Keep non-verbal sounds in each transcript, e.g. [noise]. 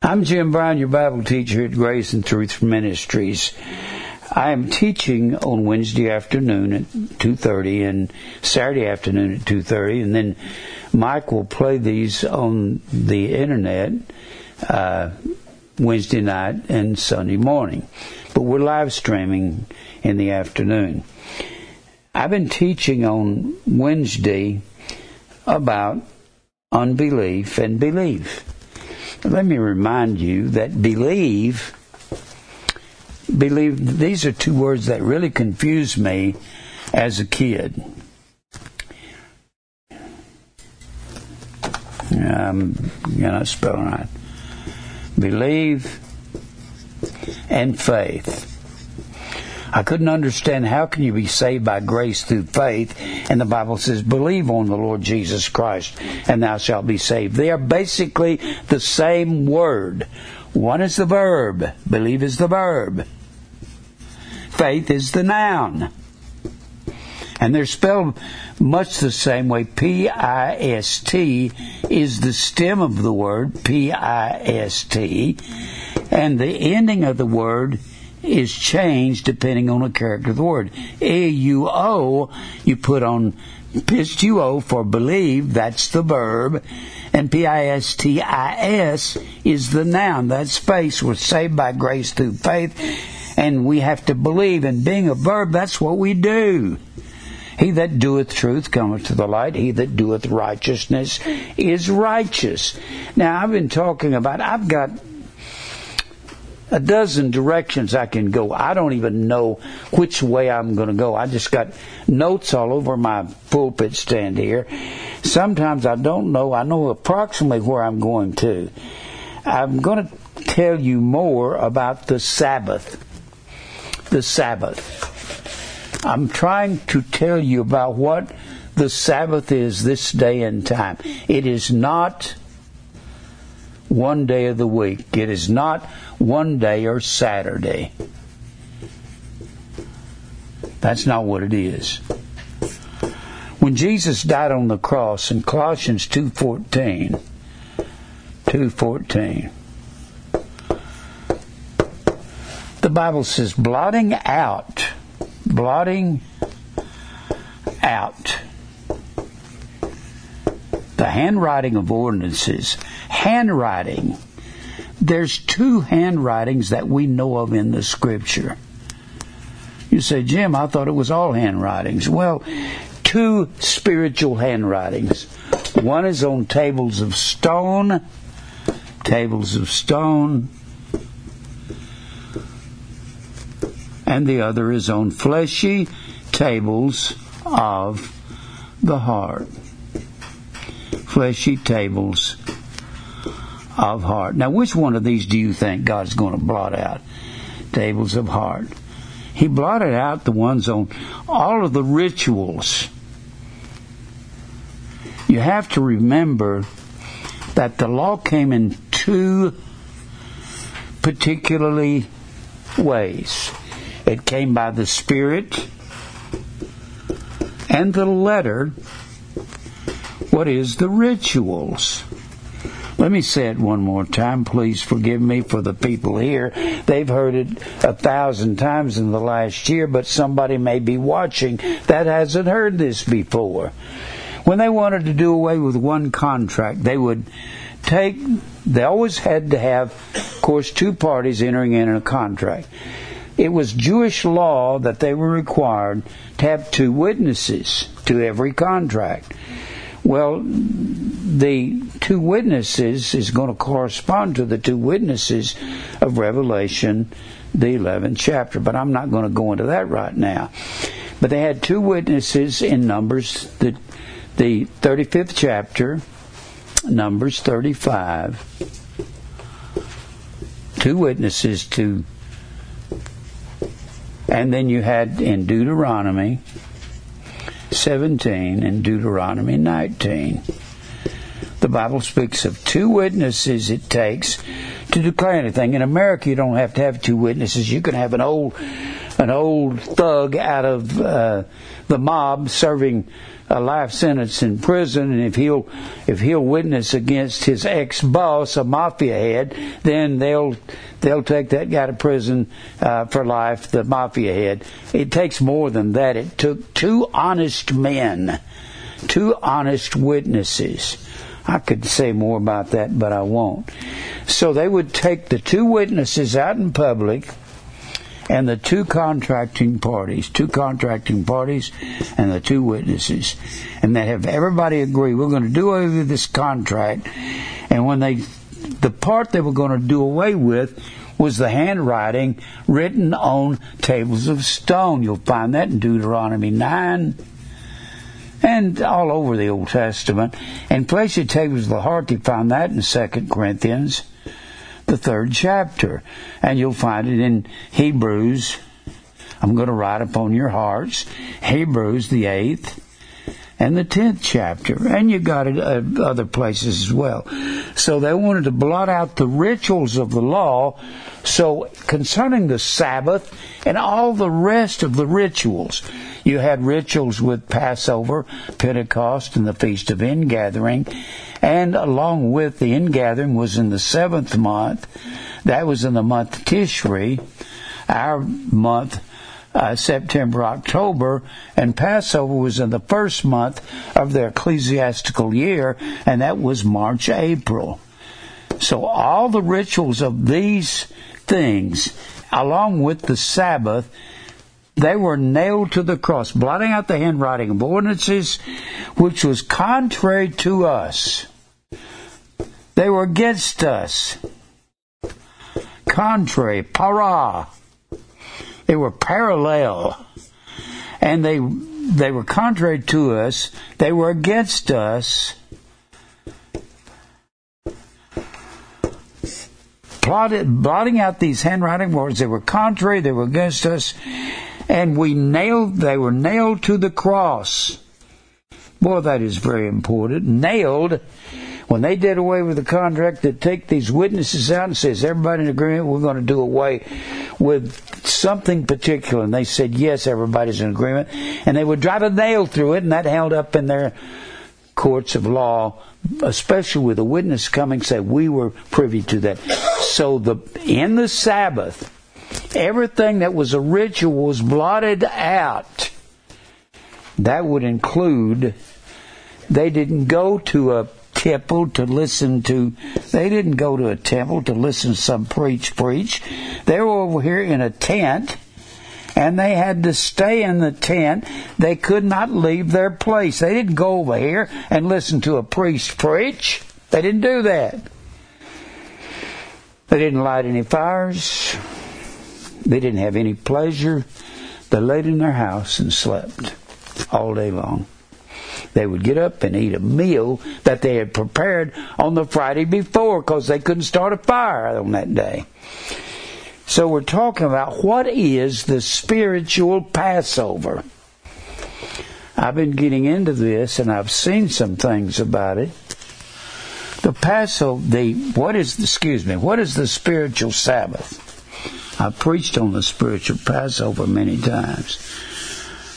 I'm Jim Brown, your Bible teacher at Grace and Truth Ministries. I am teaching on Wednesday afternoon at 2:30 and Saturday afternoon at 2:30, and then Mike will play these on the internet uh, Wednesday night and Sunday morning. But we're live streaming in the afternoon. I've been teaching on Wednesday about unbelief and belief. Let me remind you that believe, believe, these are two words that really confused me as a kid. Um, not spelling right. Believe and faith. I couldn't understand how can you be saved by grace through faith, and the Bible says, believe on the Lord Jesus Christ, and thou shalt be saved. They are basically the same word. One is the verb, believe is the verb. Faith is the noun. And they're spelled much the same way. P I S T is the stem of the word, P I S T, and the ending of the word is changed depending on the character of the word. A-U-O, you put on Pistuo for believe, that's the verb, and P-I-S-T-I-S is the noun. That space. We're saved by grace through faith, and we have to believe. And being a verb, that's what we do. He that doeth truth cometh to the light. He that doeth righteousness is righteous. Now, I've been talking about, I've got a dozen directions I can go. I don't even know which way I'm going to go. I just got notes all over my pulpit stand here. Sometimes I don't know. I know approximately where I'm going to. I'm going to tell you more about the Sabbath. The Sabbath. I'm trying to tell you about what the Sabbath is this day and time. It is not one day of the week. It is not one day or Saturday. That's not what it is. When Jesus died on the cross in Colossians 2:14 2:14 The Bible says blotting out blotting out the handwriting of ordinances handwriting there's two handwritings that we know of in the scripture. You say, Jim, I thought it was all handwritings. Well, two spiritual handwritings. One is on tables of stone, tables of stone, and the other is on fleshy tables of the heart. Fleshy tables of heart. Now, which one of these do you think God is going to blot out? Tables of heart. He blotted out the ones on all of the rituals. You have to remember that the law came in two particularly ways. It came by the Spirit and the letter. What is the rituals? Let me say it one more time. Please forgive me for the people here. They've heard it a thousand times in the last year, but somebody may be watching that hasn't heard this before. When they wanted to do away with one contract, they would take, they always had to have, of course, two parties entering in a contract. It was Jewish law that they were required to have two witnesses to every contract. Well, the two witnesses is going to correspond to the two witnesses of Revelation, the 11th chapter, but I'm not going to go into that right now. But they had two witnesses in Numbers, the, the 35th chapter, Numbers 35. Two witnesses to, and then you had in Deuteronomy 17 and Deuteronomy 19. The Bible speaks of two witnesses it takes to declare anything. In America, you don't have to have two witnesses. You can have an old an old thug out of uh, the mob serving a life sentence in prison, and if he'll if he'll witness against his ex boss, a mafia head, then they'll they'll take that guy to prison uh, for life. The mafia head. It takes more than that. It took two honest men, two honest witnesses. I could say more about that, but I won't. So they would take the two witnesses out in public and the two contracting parties, two contracting parties, and the two witnesses, and they have everybody agree we're going to do away with this contract. And when they, the part they were going to do away with was the handwriting written on tables of stone. You'll find that in Deuteronomy 9 and all over the Old Testament. And place your tables of the heart, you find that in Second Corinthians the third chapter. And you'll find it in Hebrews. I'm going to write upon your hearts. Hebrews, the eighth and the 10th chapter. And you got it uh, other places as well. So they wanted to blot out the rituals of the law. So concerning the Sabbath and all the rest of the rituals, you had rituals with Passover, Pentecost, and the Feast of Ingathering. And along with the ingathering was in the seventh month. That was in the month Tishri. Our month uh, September, October, and Passover was in the first month of their ecclesiastical year, and that was March, April. So all the rituals of these things, along with the Sabbath, they were nailed to the cross, blotting out the handwriting of ordinances, which was contrary to us. They were against us. Contrary, para. They were parallel. And they, they were contrary to us. They were against us. Plotted, blotting out these handwriting words. They were contrary. They were against us. And we nailed, they were nailed to the cross. Boy, that is very important. Nailed when they did away with the contract, they take these witnesses out and says, everybody in agreement, we're going to do away with something particular. And they said, yes, everybody's in agreement. And they would drive a nail through it, and that held up in their courts of law, especially with a witness coming, say, we were privy to that. So the, in the Sabbath, everything that was a ritual was blotted out. That would include, they didn't go to a temple to listen to, they didn't go to a temple to listen to some preach preach. They were over here in a tent and they had to stay in the tent. They could not leave their place. They didn't go over here and listen to a priest preach. They didn't do that. They didn't light any fires. They didn't have any pleasure. They laid in their house and slept all day long. They would get up and eat a meal that they had prepared on the Friday before because they couldn't start a fire on that day. So we're talking about what is the spiritual Passover. I've been getting into this and I've seen some things about it. The Passover, the what is excuse me, what is the spiritual Sabbath? I've preached on the spiritual Passover many times.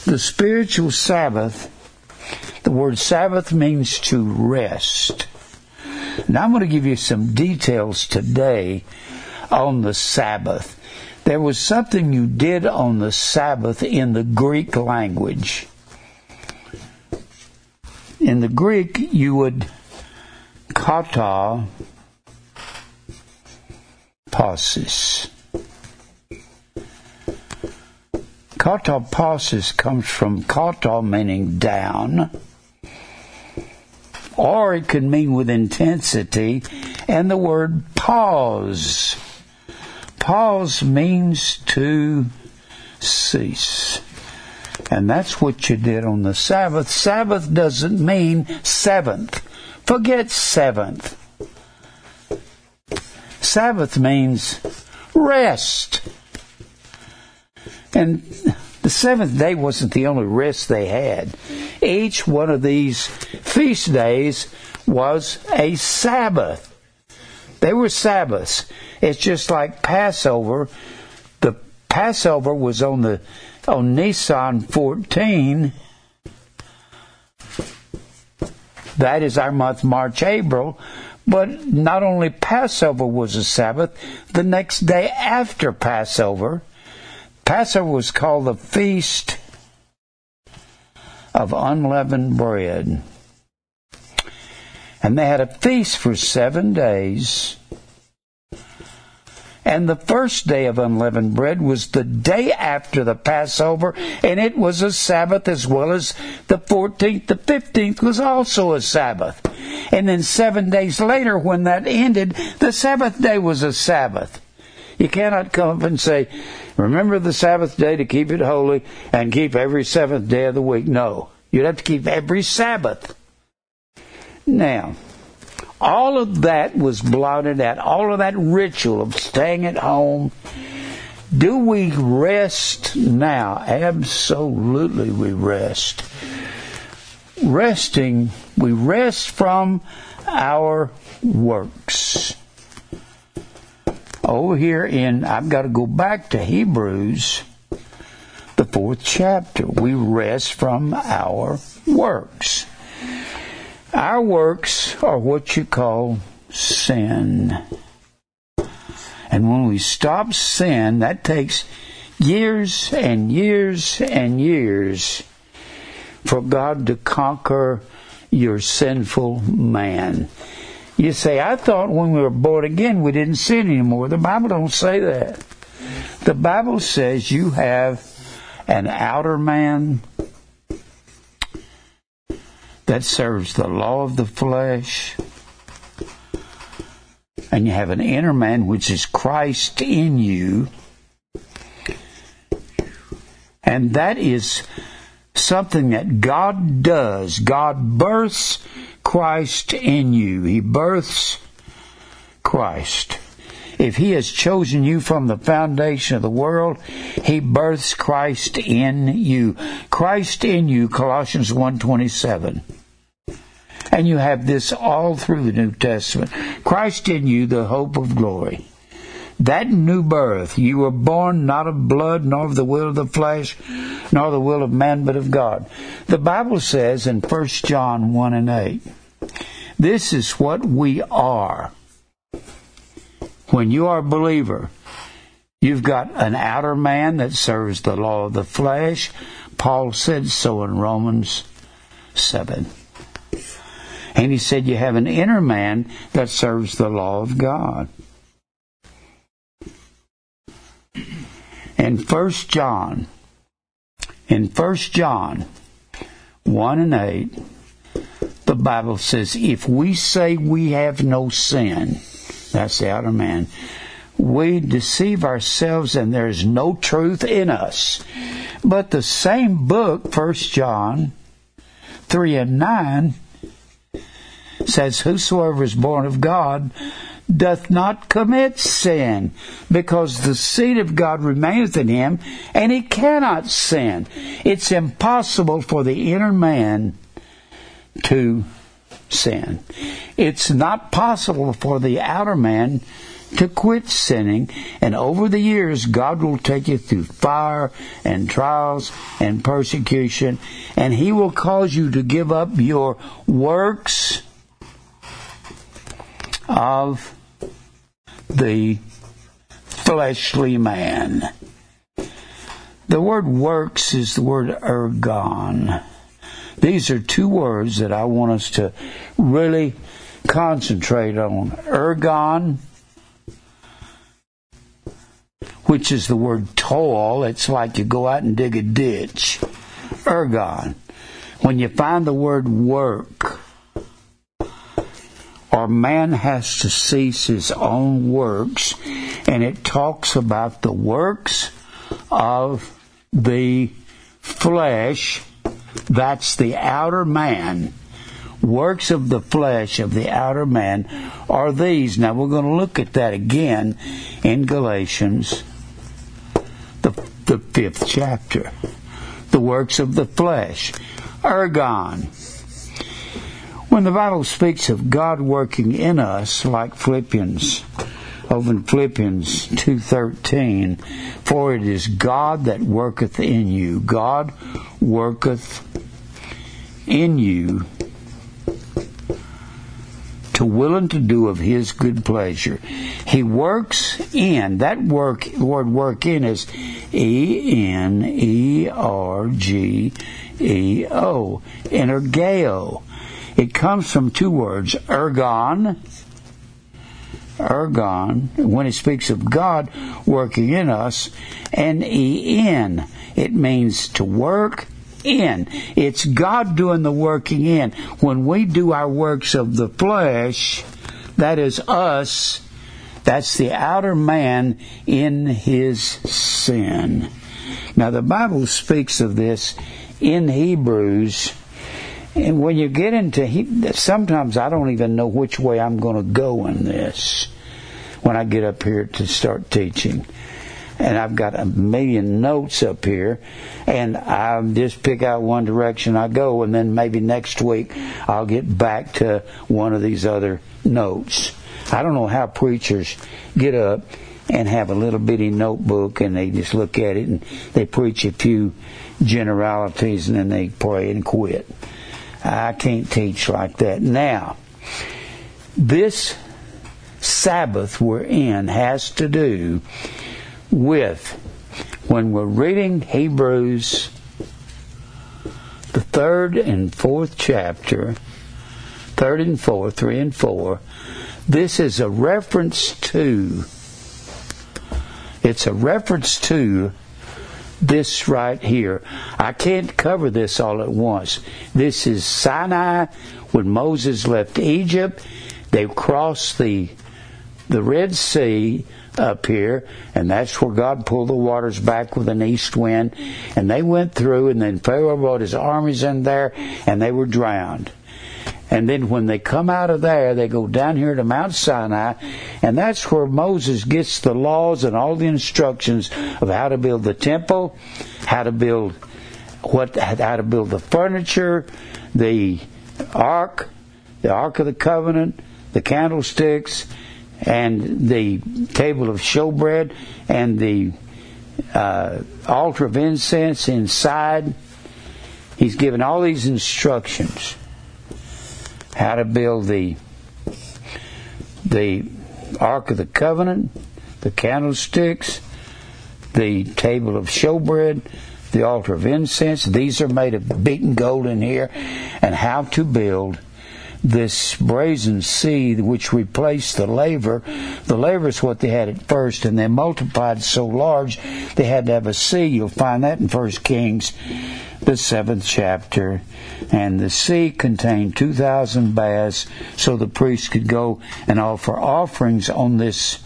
The spiritual Sabbath the word Sabbath means to rest. Now I'm going to give you some details today on the Sabbath. There was something you did on the Sabbath in the Greek language. In the Greek, you would kata Katapausis comes from kata meaning down, or it could mean with intensity, and the word pause. Pause means to cease. And that's what you did on the Sabbath. Sabbath doesn't mean seventh. Forget seventh. Sabbath means rest. And the seventh day wasn't the only rest they had. Each one of these feast days was a Sabbath. They were Sabbaths. It's just like Passover. The Passover was on the on Nisan 14. That is our month, March, April. But not only Passover was a Sabbath, the next day after Passover, Passover was called the Feast of Unleavened Bread. And they had a feast for seven days. And the first day of unleavened bread was the day after the Passover, and it was a Sabbath as well as the 14th. The 15th was also a Sabbath. And then seven days later, when that ended, the seventh day was a Sabbath. You cannot come up and say, remember the Sabbath day to keep it holy and keep every seventh day of the week. No. You'd have to keep every Sabbath. Now, all of that was blotted out. All of that ritual of staying at home. Do we rest now? Absolutely, we rest. Resting, we rest from our works. Over here in, I've got to go back to Hebrews, the fourth chapter. We rest from our works. Our works are what you call sin. And when we stop sin, that takes years and years and years for God to conquer your sinful man. You say, I thought when we were born again we didn't sin anymore. The Bible don't say that. The Bible says you have an outer man that serves the law of the flesh. And you have an inner man, which is Christ in you. And that is something that God does. God births Christ in you. He births Christ. If he has chosen you from the foundation of the world, he births Christ in you. Christ in you, Colossians 127. And you have this all through the New Testament. Christ in you, the hope of glory. That new birth, you were born not of blood, nor of the will of the flesh, nor the will of man, but of God. The Bible says in 1 John 1 and 8, this is what we are. When you are a believer, you've got an outer man that serves the law of the flesh. Paul said so in Romans 7. And he said you have an inner man that serves the law of God. In First John, in First John 1 and 8, the Bible says, if we say we have no sin, that's the outer man, we deceive ourselves and there is no truth in us. But the same book, First John 3 and 9, says, Whosoever is born of God doth not commit sin, because the seed of God remaineth in him, and he cannot sin. It's impossible for the inner man to sin. It's not possible for the outer man to quit sinning, and over the years, God will take you through fire and trials and persecution, and He will cause you to give up your works of the fleshly man. The word works is the word ergon. These are two words that I want us to really concentrate on. Ergon, which is the word toil. It's like you go out and dig a ditch. Ergon. When you find the word work, or man has to cease his own works, and it talks about the works of the flesh. That's the outer man. Works of the flesh of the outer man are these. Now we're going to look at that again in Galatians, the, the fifth chapter. The works of the flesh. Ergon when the Bible speaks of God working in us, like Philippians over in Philippians 2:13, for it is God that worketh in you. God worketh in you to will and to do of his good pleasure. He works in, that work word work in is E N E R G E O, energeo. It comes from two words, ergon, ergon, when it speaks of God working in us, and en. It means to work in. It's God doing the working in. When we do our works of the flesh, that is us, that's the outer man in his sin. Now, the Bible speaks of this in Hebrews. And when you get into, sometimes I don't even know which way I'm going to go in this when I get up here to start teaching and I've got a million notes up here, and I just pick out one direction I go, and then maybe next week I'll get back to one of these other notes. I don't know how preachers get up and have a little bitty notebook and they just look at it and they preach a few generalities and then they pray and quit. I can't teach like that. Now, this Sabbath we're in has to do with when we're reading Hebrews, the third and fourth chapter, third and fourth, three and four, this is a reference to, it's a reference to this right here. I can't cover this all at once. This is Sinai when Moses left Egypt. They crossed the the Red Sea up here, and that's where God pulled the waters back with an east wind, and they went through, and then Pharaoh brought his armies in there, and they were drowned. And then when they come out of there, they go down here to Mount Sinai, and that's where Moses gets the laws and all the instructions of how to build the temple, how to build what, how to build the furniture, the ark, the ark of the covenant, the candlesticks, and the table of showbread and the uh, altar of incense inside. He's given all these instructions how to build the the ark of the covenant, the candlesticks, the table of showbread, the altar of incense. These are made of beaten gold in here, and how to build this brazen sea which replaced the laver. The laver is what they had at first, and they multiplied so large they had to have a sea. You'll find that in First Kings, the seventh chapter. And the sea contained 2,000 baths, so the priests could go and offer offerings on this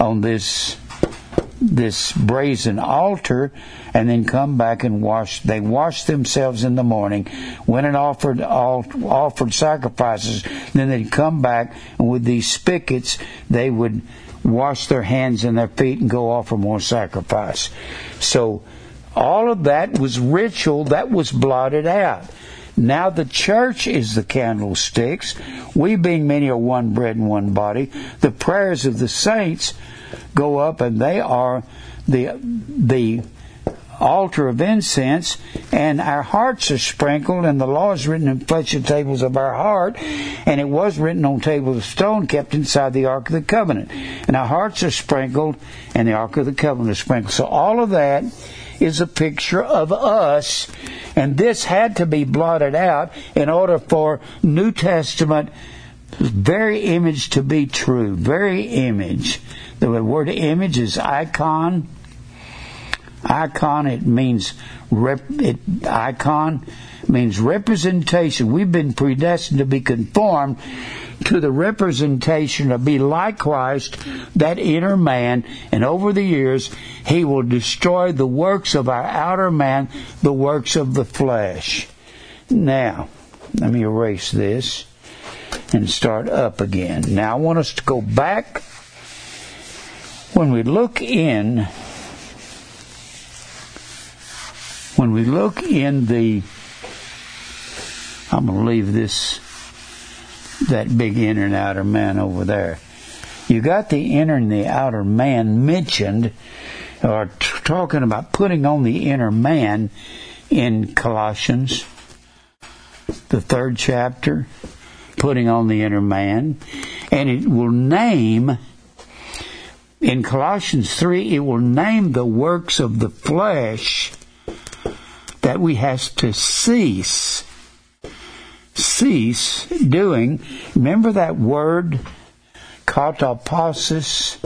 on this this brazen altar and then come back and wash. They washed themselves in the morning, went and offered offered sacrifices. Then they'd come back and with these spigots they would wash their hands and their feet and go offer more sacrifice. So all of that was ritual that was blotted out. Now the church is the candlesticks. We being many are one bread and one body. The prayers of the saints go up and they are the the altar of incense, and our hearts are sprinkled, and the law is written in fleshy tables of our heart, and it was written on tables of stone kept inside the Ark of the Covenant. And our hearts are sprinkled, and the Ark of the Covenant is sprinkled. So all of that is a picture of us, and this had to be blotted out in order for New Testament very image to be true. Very image. The word image is icon. Icon, it means rep, it, icon means representation. We've been predestined to be conformed to the representation to be like Christ, that inner man, and over the years he will destroy the works of our outer man, the works of the flesh. Now, let me erase this and start up again. Now I want us to go back when we look in, when we look in the, I'm going to leave this, that big inner and outer man over there. You got the inner and the outer man mentioned, or t- talking about putting on the inner man in Colossians, the third chapter, putting on the inner man, and it will name in Colossians 3, it will name the works of the flesh that we have to cease. Cease doing. Remember that word, katapausis?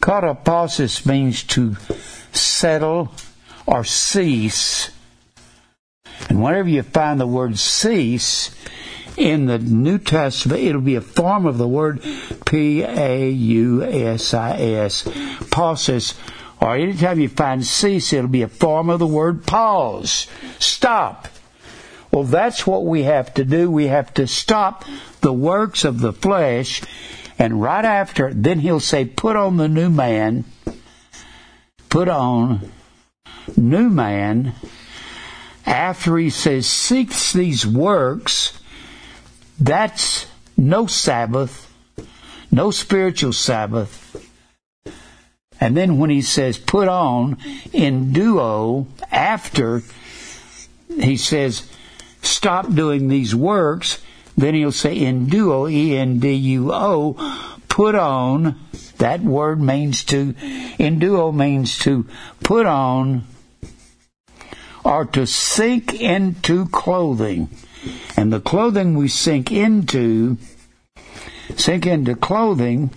Katapausis means to settle or cease. And whenever you find the word cease, in the New Testament, it'll be a form of the word P A U S I S. Pausis. Or anytime you find cease, it'll be a form of the word pause. Stop. Well, that's what we have to do. We have to stop the works of the flesh. And right after, then he'll say, put on the new man. Put on new man. After he says, seeks these works, that's no Sabbath, no spiritual Sabbath. And then when he says put on enduo after he says stop doing these works, then he'll say enduo, E N D U O, put on. That word means to, enduo means to put on or to sink into clothing. And the clothing we sink into, sink into clothing,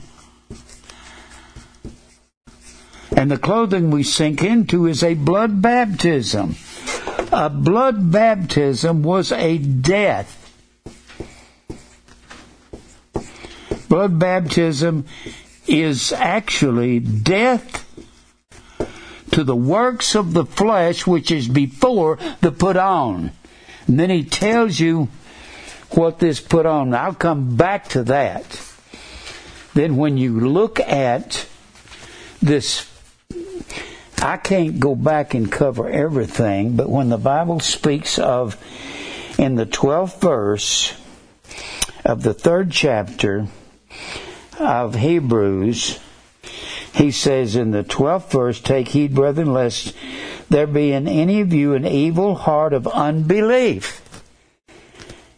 and the clothing we sink into is a blood baptism. A blood baptism was a death. Blood baptism is actually death to the works of the flesh which is before the put on. And then he tells you what this put on. I'll come back to that. Then when you look at this, I can't go back and cover everything, but when the Bible speaks of, in the 12th verse of the third chapter of Hebrews, he says in the 12th verse, Take heed, brethren, lest there be in any of you an evil heart of unbelief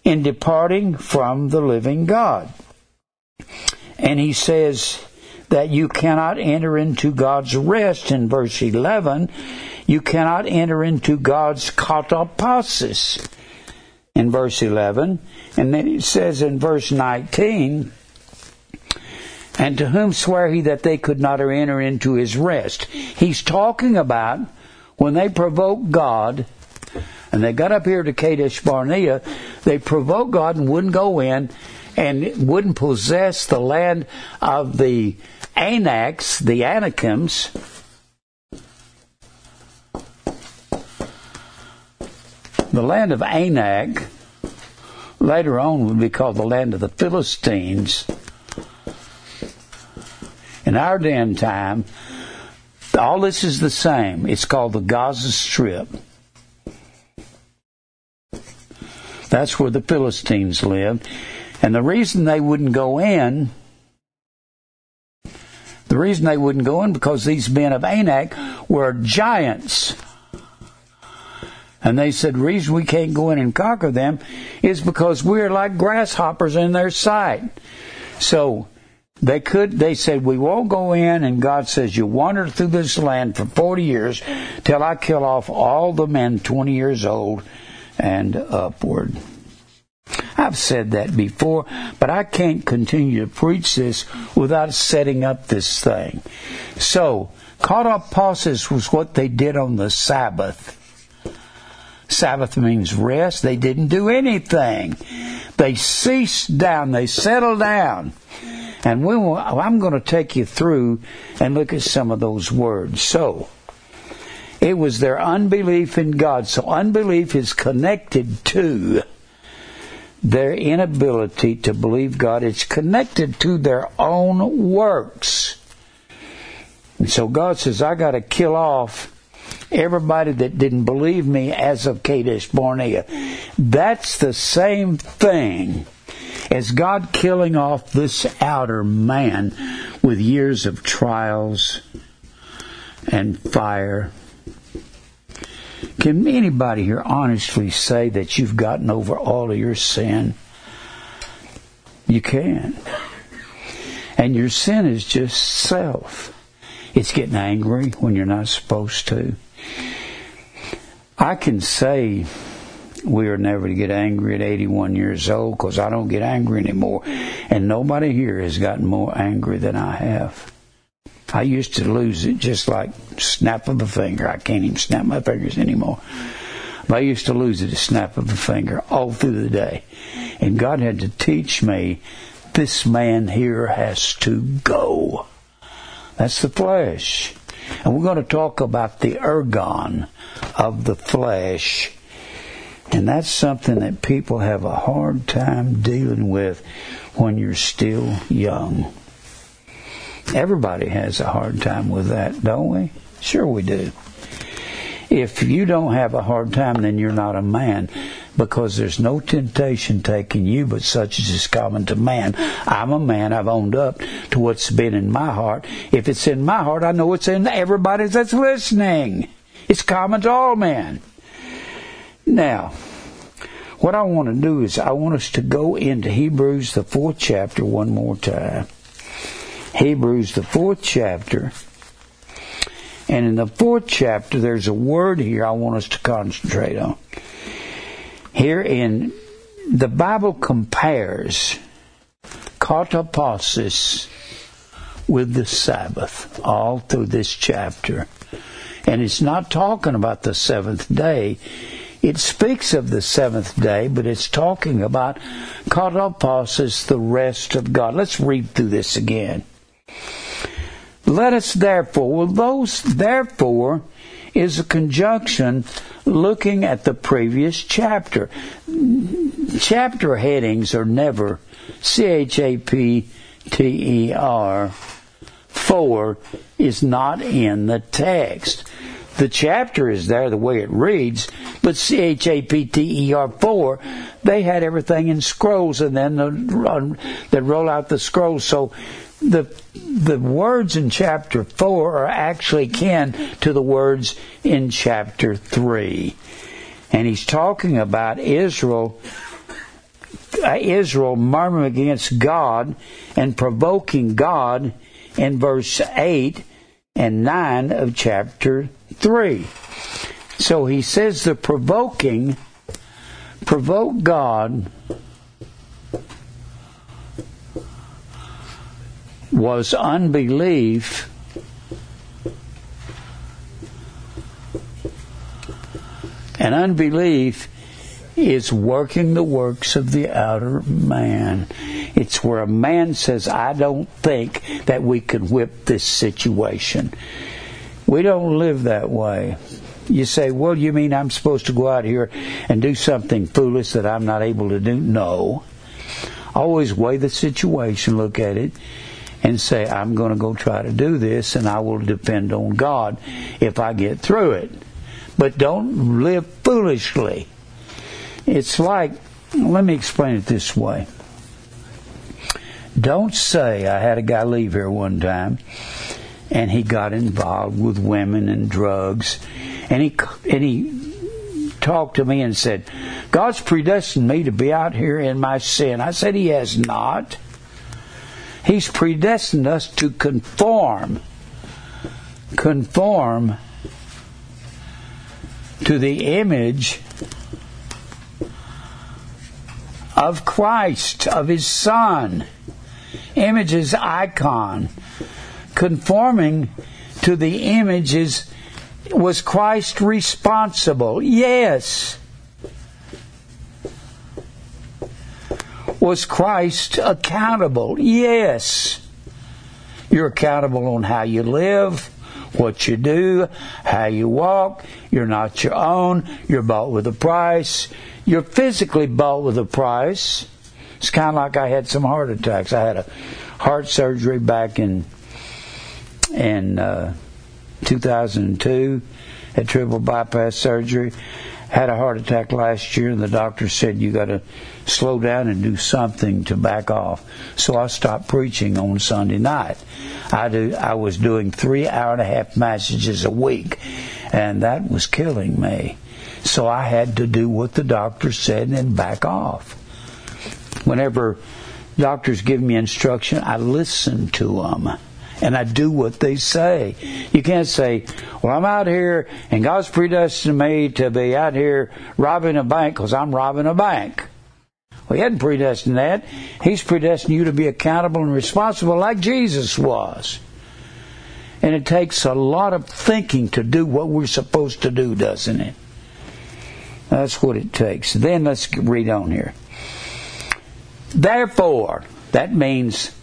in departing from the living God. And he says that you cannot enter into God's rest in verse 11. You cannot enter into God's katapausis in verse 11. And then it says in verse 19, and to whom swear he that they could not enter into his rest? He's talking about when they provoked God, and they got up here to Kadesh Barnea, they provoked God and wouldn't go in and wouldn't possess the land of the Anaks, the Anakims. The land of Anak later on would be called the land of the Philistines. In our day and time, all this is the same. It's called the Gaza Strip. That's where the Philistines lived. And the reason they wouldn't go in, the reason they wouldn't go in because these men of Anak were giants. And they said, the reason we can't go in and conquer them is because we're like grasshoppers in their sight. So they could, they said, we won't go in, and God says, you wander through this land for 40 years till I kill off all the men 20 years old and upward. I've said that before, but I can't continue to preach this without setting up this thing. So, caught up katapausis was what they did on the Sabbath. Sabbath means rest. They didn't do anything. They ceased down. They settled down. And we will, I'm going to take you through and look at some of those words. So, it was their unbelief in God. So, unbelief is connected to their inability to believe God. It's connected to their own works. And so God says, I got to kill off everybody that didn't believe me as of Kadesh Barnea. That's the same thing as God killing off this outer man with years of trials and fire. Can anybody here honestly say that you've gotten over all of your sin? You can. And your sin is just self. It's getting angry when you're not supposed to. I can say we are never to get angry at 81 years old because I don't get angry anymore. And nobody here has gotten more angry than I have. I used to lose it just like snap of a finger. I can't even snap my fingers anymore. But I used to lose it a snap of a finger all through the day. And God had to teach me this man here has to go. That's the flesh. And we're going to talk about the ergon of the flesh. And that's something that people have a hard time dealing with when you're still young. Everybody has a hard time with that, don't we? Sure we do. If you don't have a hard time, then you're not a man because there's no temptation taking you but such as is common to man. I'm a man. I've owned up to what's been in my heart. If it's in my heart, I know it's in everybody that's listening. It's common to all men. Now, what I want to do is I want us to go into Hebrews, the fourth chapter, one more time. Hebrews, the fourth chapter. And in the fourth chapter, there's a word here I want us to concentrate on. Here in the Bible compares katapausis with the Sabbath all through this chapter. And it's not talking about the seventh day. It speaks of the seventh day, but it's talking about katapausis, the rest of God. Let's read through this again. Let us therefore, well, those therefore is a conjunction looking at the previous chapter. Chapter headings are never C H A P T E R. Four is not in the text. The chapter is there the way it reads, but C H A P T E R 4, they had everything in scrolls and then the, uh, they roll out the scrolls. So the the words in chapter 4 are actually kin to the words in chapter 3. And he's talking about Israel uh, Israel murmuring against God and provoking God in verse 8 and 9 of chapter 3. So he says the provoking provoke God was unbelief and unbelief is working the works of the outer man. It's where a man says, I don't think that we can whip this situation. We don't live that way. You say, well, you mean I'm supposed to go out here and do something foolish that I'm not able to do? No. Always weigh the situation, look at it, and say, I'm going to go try to do this and I will depend on God if I get through it. But don't live foolishly. It's like, let me explain it this way. Don't say, I had a guy leave here one time and he got involved with women and drugs and he, and he talked to me and said, God's predestined me to be out here in my sin. I said, He has not. He's predestined us to conform, conform to the image of Christ, of His Son. Image is icon. Conforming to the images was Christ responsible? Yes. Was Christ accountable? Yes. You're accountable on how you live, what you do, how you walk. You're not your own. You're bought with a price. You're physically bought with a price. It's kind of like I had some heart attacks. I had a heart surgery back in in uh, 2002, had triple bypass surgery, had a heart attack last year, and the doctor said you got to slow down and do something to back off. So I stopped preaching on Sunday night. I do. I was doing three hour and a half messages a week, and that was killing me. So I had to do what the doctor said and back off. Whenever doctors give me instruction, I listen to them and I do what they say. You can't say, well, I'm out here and God's predestined me to be out here robbing a bank because I'm robbing a bank. Well, He hadn't predestined that. He's predestined you to be accountable and responsible like Jesus was. And it takes a lot of thinking to do what we're supposed to do, doesn't it? That's what it takes. Then let's read on here. Therefore, that means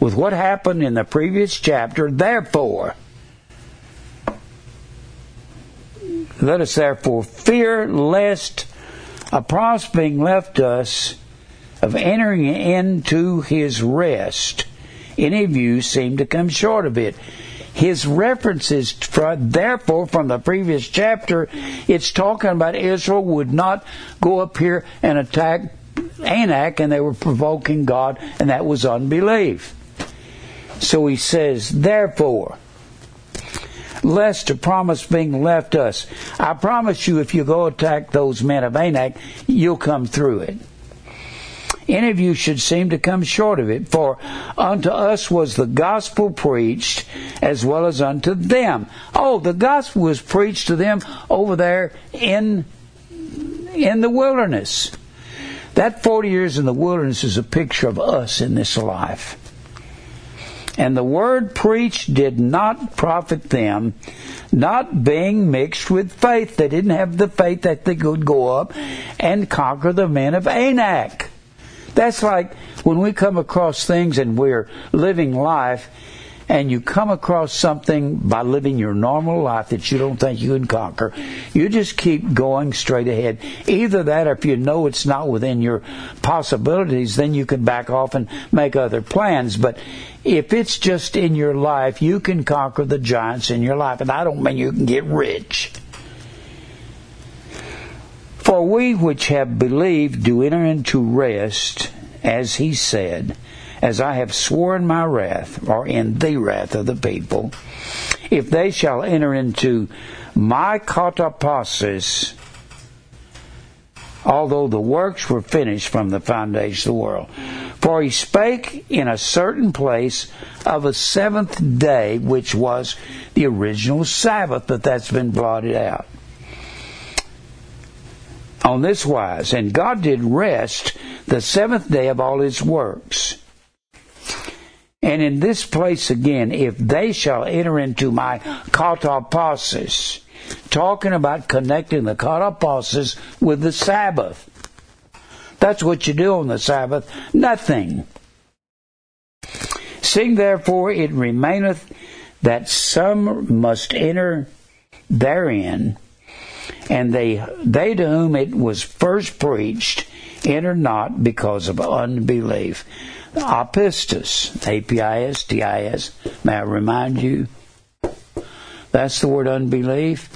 with what happened in the previous chapter, therefore, let us therefore fear lest a promise being left us of entering into his rest, any of you seem to come short of it. His references, therefore, from the previous chapter, it's talking about Israel would not go up here and attack Anak, and they were provoking God, and that was unbelief. So he says, therefore, lest a promise being left us. I promise you, if you go attack those men of Anak, you'll come through it. Any of you should seem to come short of it, for unto us was the gospel preached as well as unto them. Oh, the gospel was preached to them over there in, in the wilderness. That 40 years in the wilderness is a picture of us in this life. And the word preached did not profit them, not being mixed with faith. They didn't have the faith that they could go up and conquer the men of Anak. That's like when we come across things and we're living life and you come across something by living your normal life that you don't think you can conquer, you just keep going straight ahead. Either that or if you know it's not within your possibilities, then you can back off and make other plans. But if it's just in your life, you can conquer the giants in your life. And I don't mean you can get rich. For we which have believed do enter into rest, as he said, as I have sworn my wrath, or in the wrath of the people, if they shall enter into my katapausis, although the works were finished from the foundation of the world. For he spake in a certain place of a seventh day, which was the original Sabbath, but that's been blotted out on this wise, and God did rest the seventh day of all his works. And in this place again, if they shall enter into my katapausis, talking about connecting the katapausis with the Sabbath. That's what you do on the Sabbath. Nothing. Seeing therefore it remaineth that some must enter therein, and they they to whom it was first preached enter not because of unbelief. Apistus, A-P-I-S-T-I-S. May I remind you? That's the word unbelief.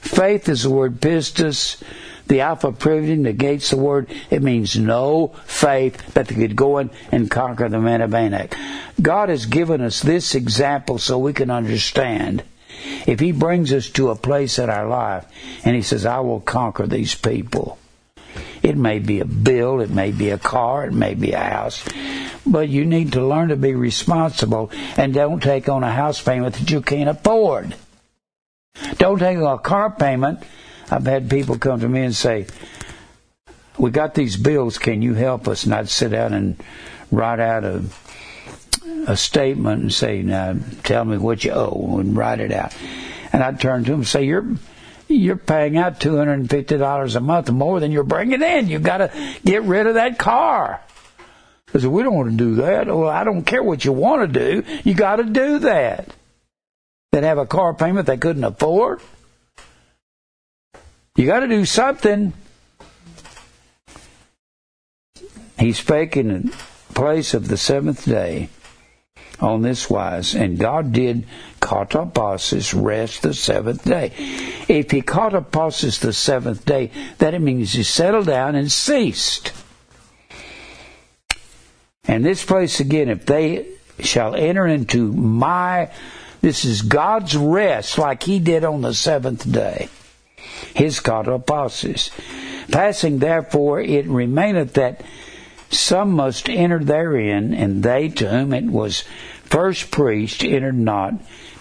Faith is the word pistis. The alpha privileging negates the word. It means no faith that they could go in and conquer the men of Anak. God has given us this example so we can understand if He brings us to a place in our life and He says, I will conquer these people. It may be a bill, it may be a car, it may be a house, but you need to learn to be responsible and don't take on a house payment that you can't afford. Don't take on a car payment. I've had people come to me and say, We got these bills, can you help us? And I'd sit down and write out a a statement and say, "Now tell me what you owe," and write it out. And I'd turn to them and say, "You're you're paying out two hundred and fifty dollars a month more than you're bringing in. You've got to get rid of that car." I said, "We don't want to do that." Well, I don't care what you want to do. You got to do that. That have a car payment they couldn't afford. You got to do something. He spake in the place of the seventh day on this wise, and God did katapausis, rest the seventh day. If he katapausis the seventh day, that means he settled down and ceased. And this place again, if they shall enter into my, this is God's rest like he did on the seventh day. His katapausis. Passing therefore, it remaineth that some must enter therein, and they to whom it was first preached entered not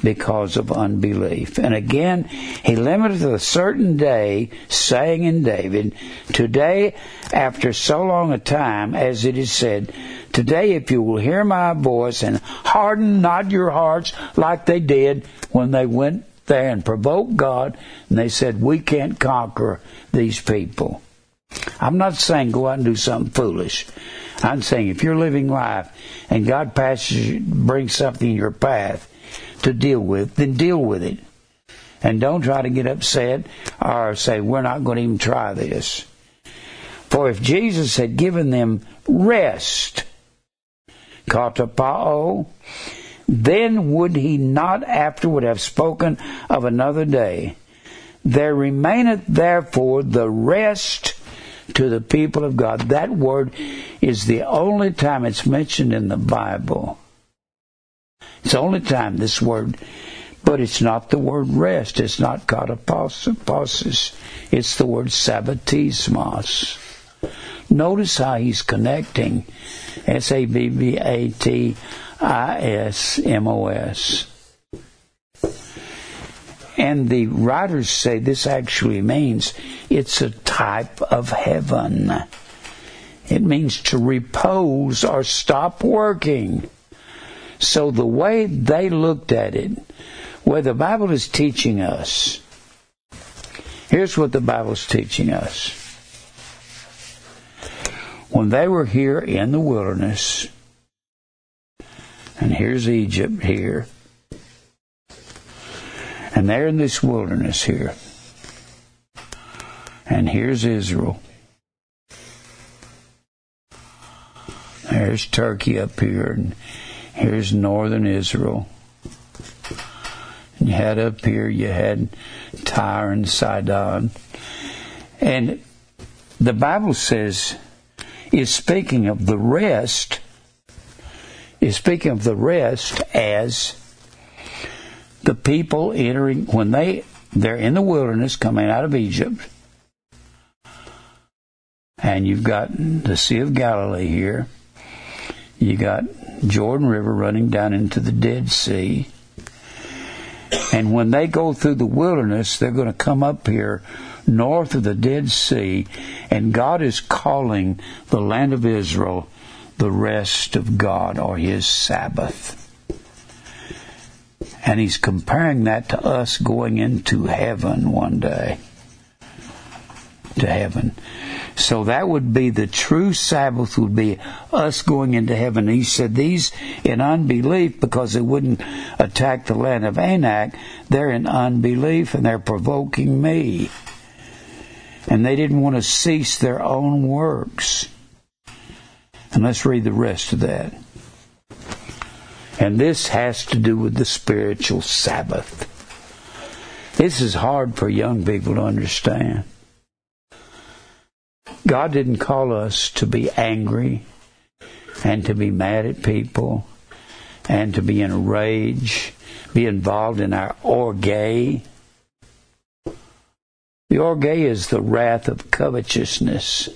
because of unbelief. And again, he limiteth a certain day, saying in David, Today, after so long a time, as it is said, Today, if you will hear my voice and harden not your hearts like they did when they went there and provoked God, and they said, We can't conquer these people. I'm not saying go out and do something foolish. I'm saying if you're living life and God passes brings something in your path to deal with, then deal with it. And don't try to get upset or say, we're not going to even try this. For if Jesus had given them rest, katapauo, then would he not afterward have spoken of another day? There remaineth therefore the rest to the people of God. That word is the only time it's mentioned in the Bible. It's the only time this word, but it's not the word rest. It's not katapausis. It's the word sabbatismos. Notice how he's connecting S A B B A T I S M O S. And the writers say this actually means it's a type of heaven. It means to repose or stop working. So the way they looked at it, where the Bible is teaching us, here's what the Bible is teaching us. When they were here in the wilderness, and here's Egypt here, and they're in this wilderness here. And here's Israel. There's Turkey up here, and here's northern Israel. And you had up here, you had Tyre and Sidon. And the Bible says, is speaking of the rest, is speaking of the rest as the people entering when they they're in the wilderness coming out of Egypt. And you've got the Sea of Galilee here. You got Jordan River running down into the Dead Sea. And when they go through the wilderness, they're going to come up here north of the Dead Sea, and God is calling the land of Israel the rest of God or His Sabbath. And he's comparing that to us going into heaven one day. To heaven. So that would be the true Sabbath would be us going into heaven. He said these in unbelief because they wouldn't attack the land of Anak, they're in unbelief and they're provoking me. And they didn't want to cease their own works. And let's read the rest of that. And this has to do with the spiritual Sabbath. This is hard for young people to understand. God didn't call us to be angry and to be mad at people and to be in a rage, be involved in our orge. The orge is the wrath of covetousness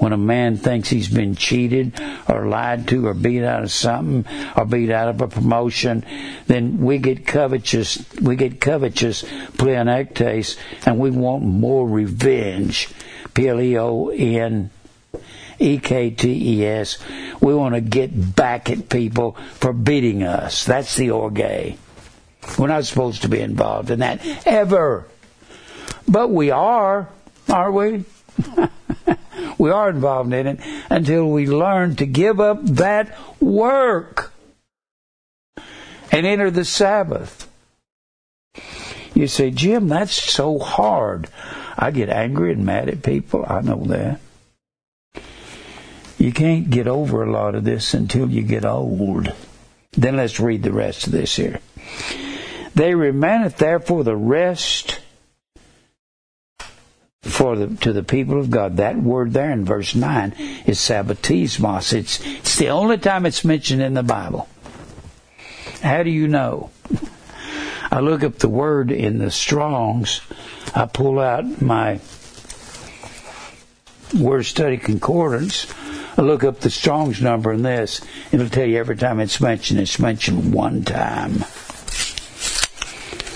when a man thinks he's been cheated or lied to or beat out of something or beat out of a promotion, then we get covetous, we get covetous pleonectes and we want more revenge. P-L-E-O-N E-K-T-E-S. We want to get back at people for beating us. That's the orge. We're not supposed to be involved in that ever. But we are, are we? [laughs] we are involved in it until we learn to give up that work and enter the Sabbath. You say, Jim, that's so hard. I get angry and mad at people. I know that. You can't get over a lot of this until you get old. Then let's read the rest of this here. They remaineth therefore the rest for the to the people of God. That word there in verse nine is sabbatismos. It's it's the only time it's mentioned in the Bible. How do you know? [laughs] I look up the word in the Strongs. I pull out my word study concordance. I look up the Strong's number in this. It'll tell you every time it's mentioned. It's mentioned one time.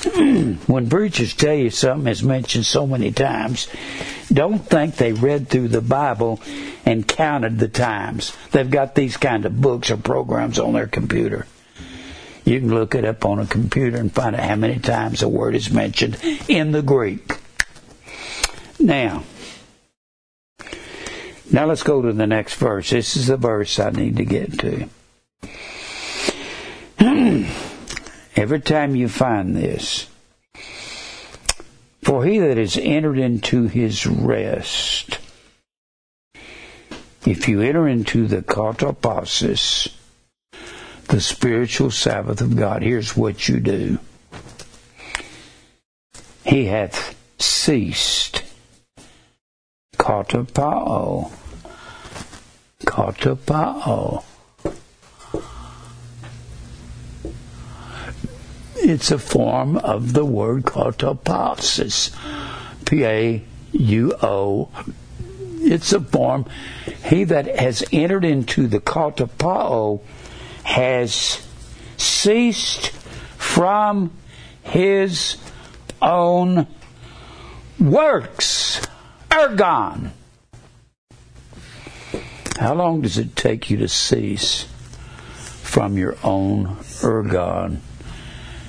[clears throat] when preachers tell you something is mentioned so many times, don't think they read through the Bible and counted the times. They've got these kind of books or programs on their computer. You can look it up on a computer and find out how many times a word is mentioned in the Greek. Now, now let's go to the next verse. This is the verse I need to get to. [clears throat] Every time you find this, for he that is entered into his rest, if you enter into the katapausis, the spiritual Sabbath of God, here's what you do. He hath ceased. Katapauo. Katapauo. It's a form of the word katapausis. P A U O. It's a form. He that has entered into the katapauo has ceased from his own works. Ergon. How long does it take you to cease from your own ergon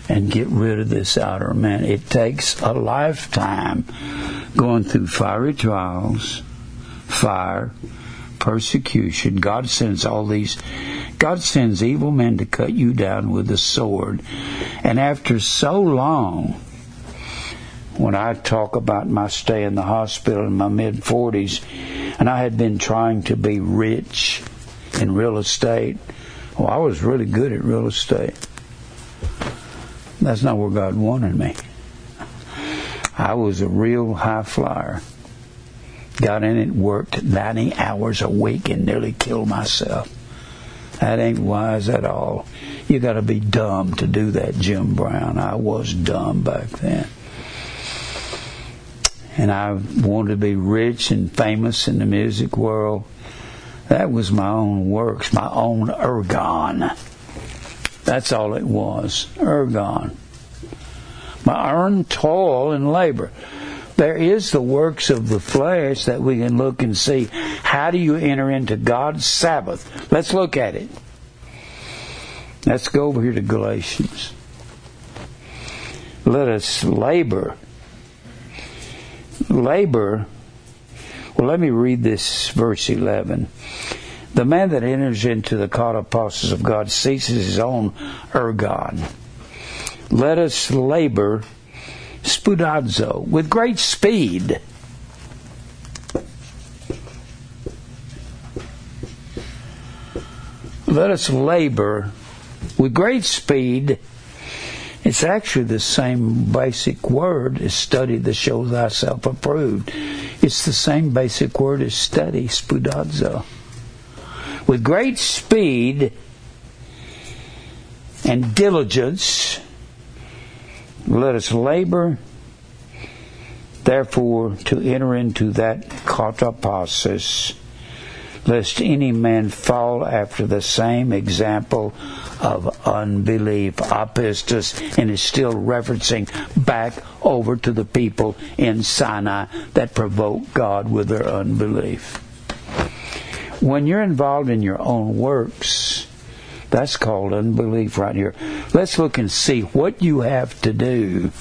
and get rid of this outer man? It takes a lifetime going through fiery trials, fire, persecution. God sends all these God sends evil men to cut you down with the sword. And after so long, when I talk about my stay in the hospital in my mid 40s, and I had been trying to be rich in real estate, well, I was really good at real estate. That's not where God wanted me. I was a real high flyer. Got in it, worked 90 hours a week, and nearly killed myself. That ain't wise at all. You got to be dumb to do that, Jim Brown. I was dumb back then. And I wanted to be rich and famous in the music world. That was my own works, my own ergon. That's all it was, ergon. My earned toil and labor there is the works of the flesh that we can look and see. How do you enter into God's Sabbath? Let's look at it. Let's go over here to Galatians. Let us labor. Labor. Well, let me read this verse 11. The man that enters into the apostles of God ceases his own ergon. Let us labor spudazo, with great speed. Let us labor with great speed. It's actually the same basic word as study to show thyself approved. It's the same basic word as study, spudazzo. With great speed and diligence, let us labor, therefore, to enter into that katapausis, lest any man fall after the same example of unbelief. Apistus, and is still referencing back over to the people in Sinai that provoked God with their unbelief. When you're involved in your own works, that's called unbelief right here. Let's look and see what you have to do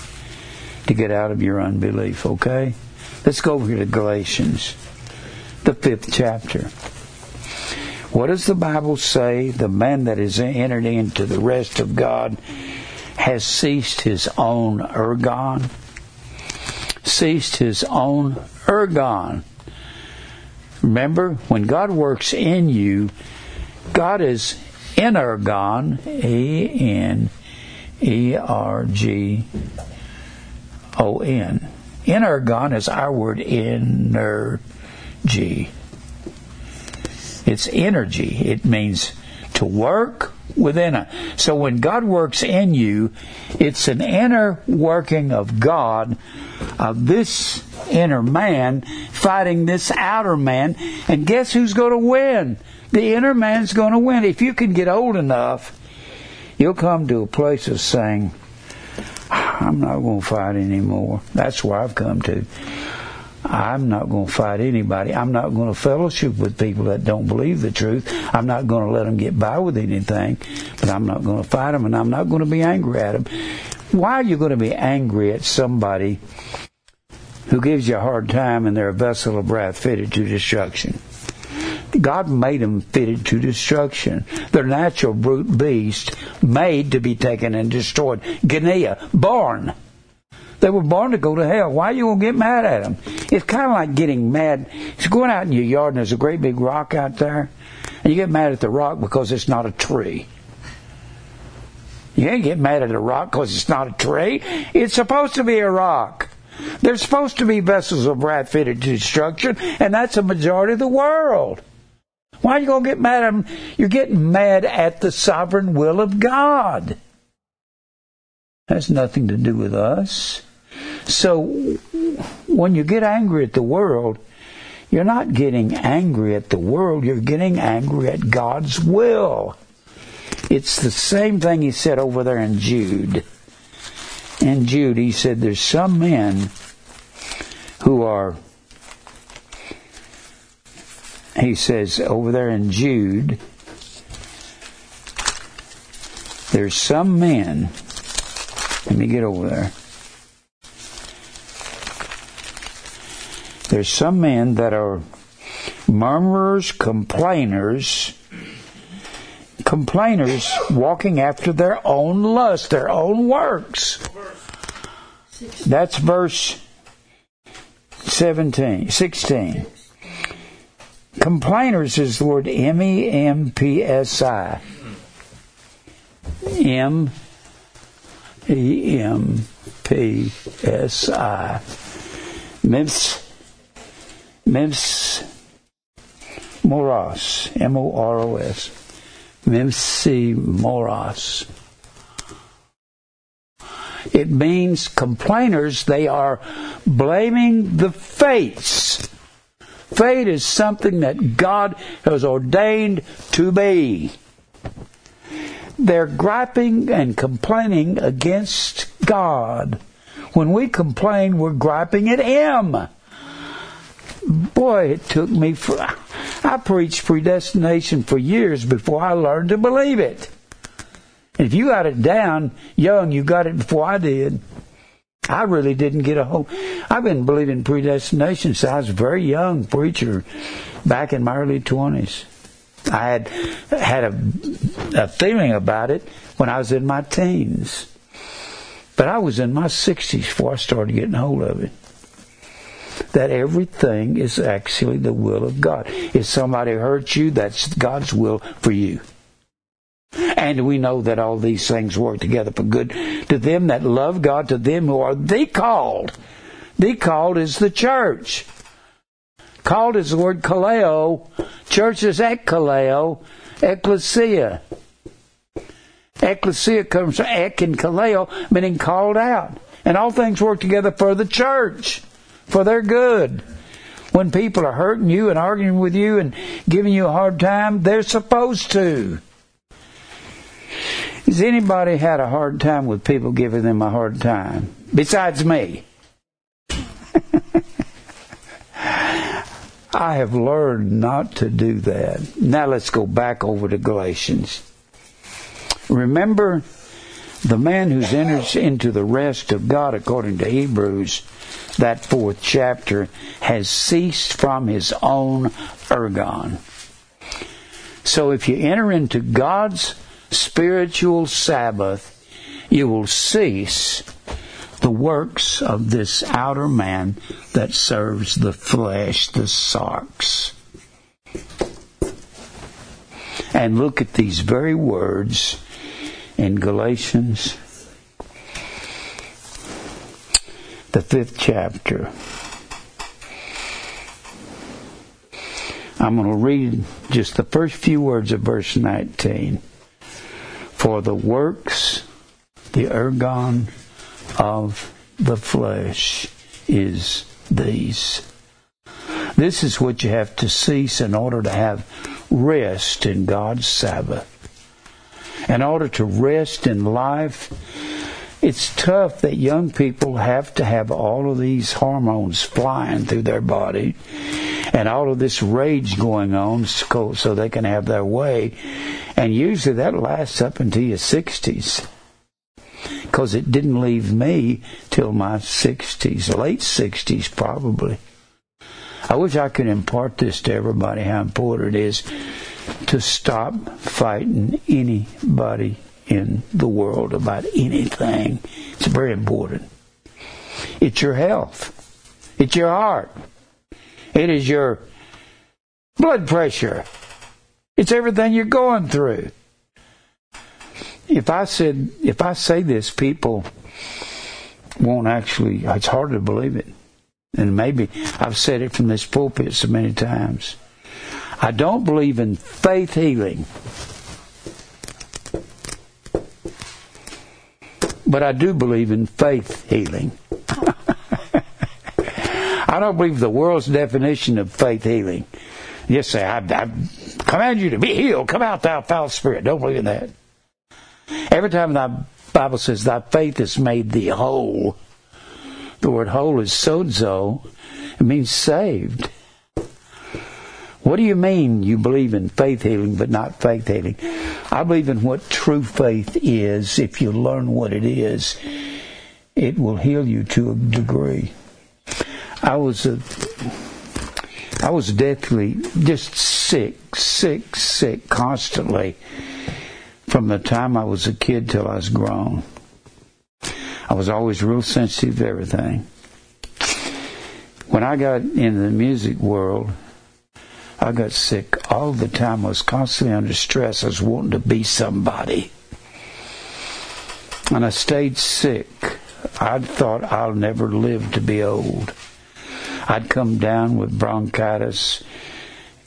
to get out of your unbelief, okay? Let's go over to Galatians, the fifth chapter. What does the Bible say? The man that is entered into the rest of God has ceased his own ergon. Ceased his own ergon. Remember, when God works in you, God is energon, A N E R G O N. Energon is our word energy. It's energy. It means to work within us. So when God works in you, it's an inner working of God, of this inner man fighting this outer man. And guess who's going to win? The inner man's going to win. If you can get old enough, you'll come to a place of saying, I'm not going to fight anymore. That's where I've come to. I'm not going to fight anybody. I'm not going to fellowship with people that don't believe the truth. I'm not going to let them get by with anything, but I'm not going to fight them and I'm not going to be angry at them. Why are you going to be angry at somebody who gives you a hard time and they're a vessel of wrath fitted to destruction? God made them fitted to destruction. They're natural brute beast made to be taken and destroyed. Genea, born they were born to go to hell. Why are you going to get mad at them? It's kind of like getting mad. It's going out in your yard and there's a great big rock out there, and you get mad at the rock because it's not a tree. You ain't get mad at a rock because it's not a tree. It's supposed to be a rock. There's supposed to be vessels of wrath fitted to destruction, and that's a majority of the world. Why are you going to get mad at them? You're getting mad at the sovereign will of God. Has nothing to do with us. So when you get angry at the world, you're not getting angry at the world, you're getting angry at God's will. It's the same thing he said over there in Jude. In Jude, he said, There's some men who are, he says over there in Jude, there's some men, let me get over there. There's some men that are murmurers, complainers, complainers walking after their own lust, their own works. That's verse 17, 16. Complainers is the word M E M P S I. M E M P S I. Memphis Memphis Moros, M O R O S. Memsi Moros. It means complainers, they are blaming the fates. Fate is something that God has ordained to be. They're griping and complaining against God. When we complain, we're griping at Him boy, it took me for, I preached predestination for years before I learned to believe it. If you got it down young, you got it before I did. I really didn't get a hold. I've been believing predestination since I was a very young preacher back in my early 20s. I had had a, a feeling about it when I was in my teens. But I was in my 60s before I started getting a hold of it that everything is actually the will of God. If somebody hurts you, that's God's will for you. And we know that all these things work together for good to them that love God, to them who are the called. The called is the church. Called is the word kaleo. Church is ekkaleo, ecclesia. Ecclesia comes from ek and kaleo, meaning called out. And all things work together for the church for their good. When people are hurting you and arguing with you and giving you a hard time, they're supposed to. Has anybody had a hard time with people giving them a hard time? Besides me. [laughs] I have learned not to do that. Now let's go back over to Galatians. Remember the man who's entered into the rest of God according to Hebrews that fourth chapter, has ceased from his own ergon. So if you enter into God's spiritual Sabbath, you will cease the works of this outer man that serves the flesh, the sarx. And look at these very words in Galatians the fifth chapter. I'm going to read just the first few words of verse 19. For the works, the ergon of the flesh is these. This is what you have to cease in order to have rest in God's Sabbath. In order to rest in life, it's tough that young people have to have all of these hormones flying through their body and all of this rage going on so they can have their way. And usually that lasts up into your 60s. Because it didn't leave me till my 60s, late 60s probably. I wish I could impart this to everybody how important it is to stop fighting anybody in the world about anything. It's very important. It's your health. It's your heart. It is your blood pressure. It's everything you're going through. If I said, if I say this, people won't actually, it's hard to believe it. And maybe I've said it from this pulpit so many times. I don't believe in faith healing. But I do believe in faith healing. [laughs] I don't believe the world's definition of faith healing. Yes, say, I, I command you to be healed. Come out, thou foul spirit. Don't believe in that. Every time the Bible says thy faith is made thee whole, the word whole is sozo. It means saved. What do you mean you believe in faith healing but not faith healing? I believe in what true faith is. If you learn what it is, it will heal you to a degree. I was a, I was deathly, just sick, sick, sick constantly from the time I was a kid till I was grown. I was always real sensitive to everything. When I got in the music world, I got sick all the time. I was constantly under stress. I was wanting to be somebody. And I stayed sick. I thought I'll never live to be old. I'd come down with bronchitis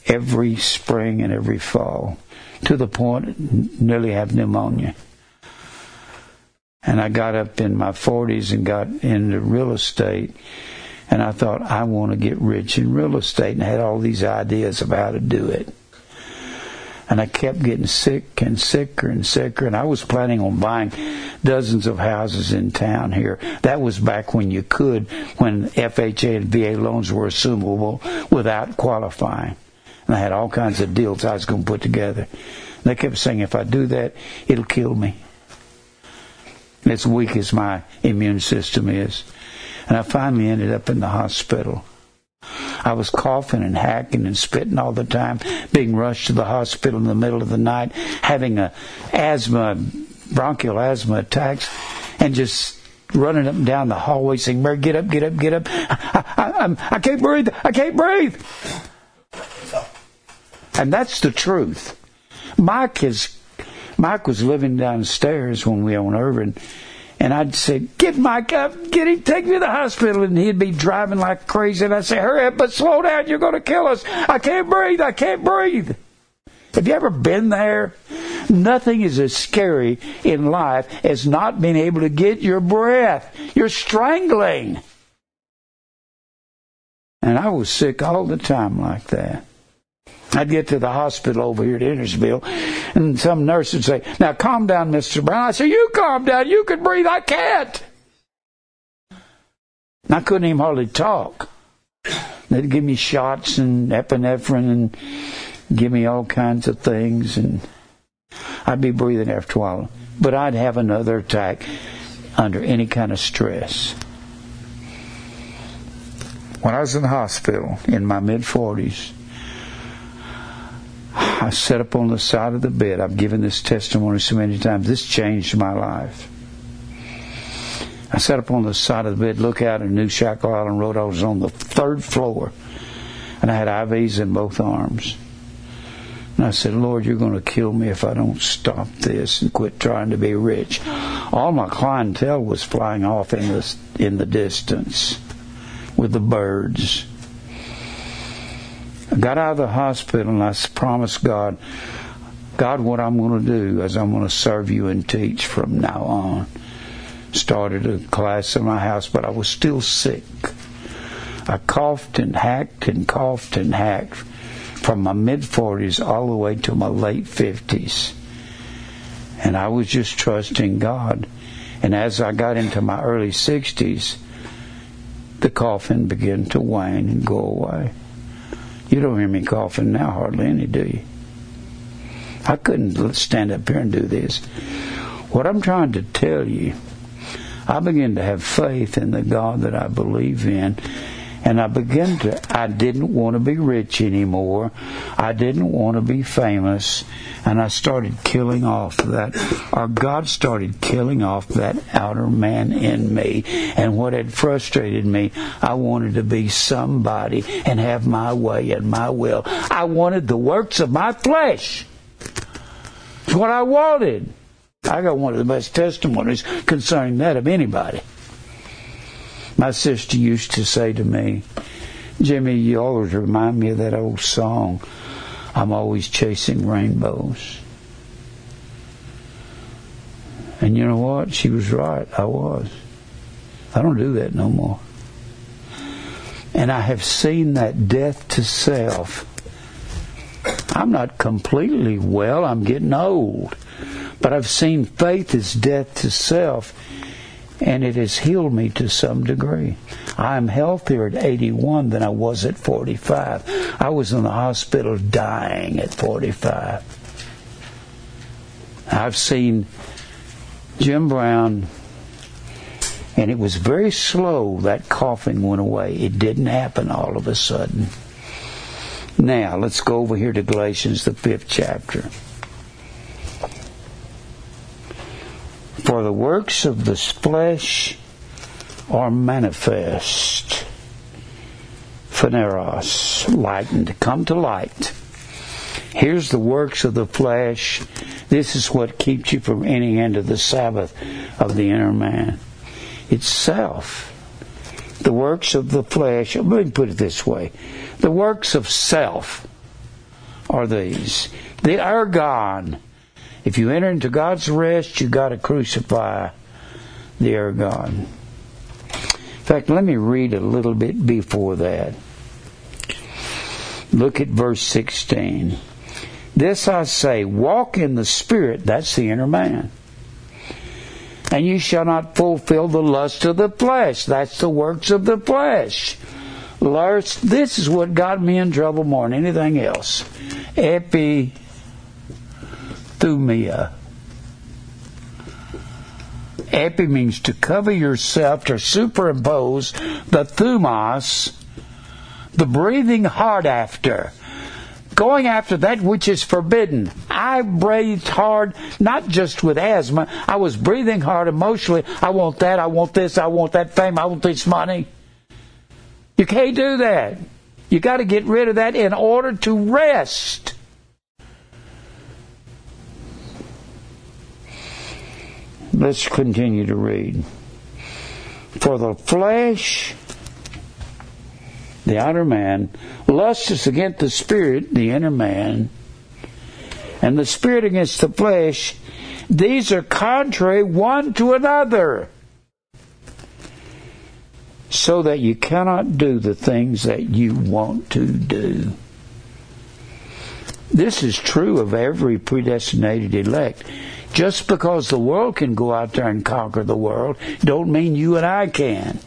every spring and every fall to the point nearly have pneumonia. And I got up in my 40s and got into real estate and I thought, I want to get rich in real estate and had all these ideas of how to do it. And I kept getting sick and sicker and sicker. And I was planning on buying dozens of houses in town here. That was back when you could, when FHA and VA loans were assumable without qualifying. And I had all kinds of deals I was going to put together. And they kept saying, if I do that, it'll kill me. As weak as my immune system is. And I finally ended up in the hospital. I was coughing and hacking and spitting all the time, being rushed to the hospital in the middle of the night, having a asthma, bronchial asthma attacks, and just running up and down the hallway saying, Mary, get up, get up, get up. I, I, I, I can't breathe. I can't breathe. And that's the truth. Mike is, Mike was living downstairs when we owned Irvin, and I'd say, get Mike up, get him, take me to the hospital. And he'd be driving like crazy. And I'd say, hurry up, but slow down, you're going to kill us. I can't breathe, I can't breathe. Have you ever been there? Nothing is as scary in life as not being able to get your breath. You're strangling. And I was sick all the time like that. I'd get to the hospital over here at Innersville, and some nurse would say, Now calm down, Mr. Brown. I say, You calm down. You can breathe. I can't. And I couldn't even hardly talk. They'd give me shots and epinephrine and give me all kinds of things, and I'd be breathing after a while. But I'd have another attack under any kind of stress. When I was in the hospital in my mid 40s, [sighs] I sat up on the side of the bed. I've given this testimony so many times. This changed my life. I sat up on the side of the bed, look out at New Shackle Island Road. I was on the third floor, and I had IVs in both arms. And I said, Lord, you're going to kill me if I don't stop this and quit trying to be rich. all my clientele was flying off in the in the distance with the birds. I got out of the hospital and I promised God, God, what I'm going to do is I'm going to serve you and teach from now on. Started a class in my house, but I was still sick. I coughed and hacked and coughed and hacked from my mid 40s all the way to my late 50s. And I was just trusting God. And as I got into my early 60s, the coughing began to wane and go away. You don't hear me coughing now hardly any, do you? I couldn't stand up here and do this. What I'm trying to tell you, I begin to have faith in the God that I believe in and I began to, I didn't want to be rich anymore. I didn't want to be famous. And I started killing off that, or God started killing off that outer man in me. And what had frustrated me, I wanted to be somebody and have my way and my will. I wanted the works of my flesh. It's what I wanted. I got one of the best testimonies concerning that of anybody. My sister used to say to me, Jimmy, you always remind me of that old song, I'm always chasing rainbows. And you know what? She was right. I was. I don't do that no more. And I have seen that death to self. I'm not completely well. I'm getting old. But I've seen faith as death to self and it has healed me to some degree. I'm healthier at 81 than I was at 45. I was in the hospital dying at 45. I've seen Jim Brown, and it was very slow. That coughing went away. It didn't happen all of a sudden. Now, let's go over here to Galatians, the fifth chapter. For the works of the flesh are manifest. Phaneros, lightened, come to light. Here's the works of the flesh. This is what keeps you from entering into the Sabbath of the inner man. itself. The works of the flesh, let me put it this way. The works of self are these. The ergon, if you enter into God's rest, you got to crucify the ergon. In fact, let me read a little bit before that. Look at verse 16. This I say, walk in the Spirit, that's the inner man. And you shall not fulfill the lust of the flesh, that's the works of the flesh. Lust, this is what got me in trouble more than anything else. Epi thumia. Epi means to cover yourself, to superimpose the thumos, the breathing hard after, going after that which is forbidden. I breathed hard, not just with asthma. I was breathing hard emotionally. I want that, I want this, I want that fame, I want this money. You can't do that. You got to get rid of that in order to rest. Let's continue to read. For the flesh, the outer man, lusts against the spirit, the inner man, and the spirit against the flesh. These are contrary one to another, so that you cannot do the things that you want to do. This is true of every predestinated elect. Just because the world can go out there and conquer the world, don't mean you and I can.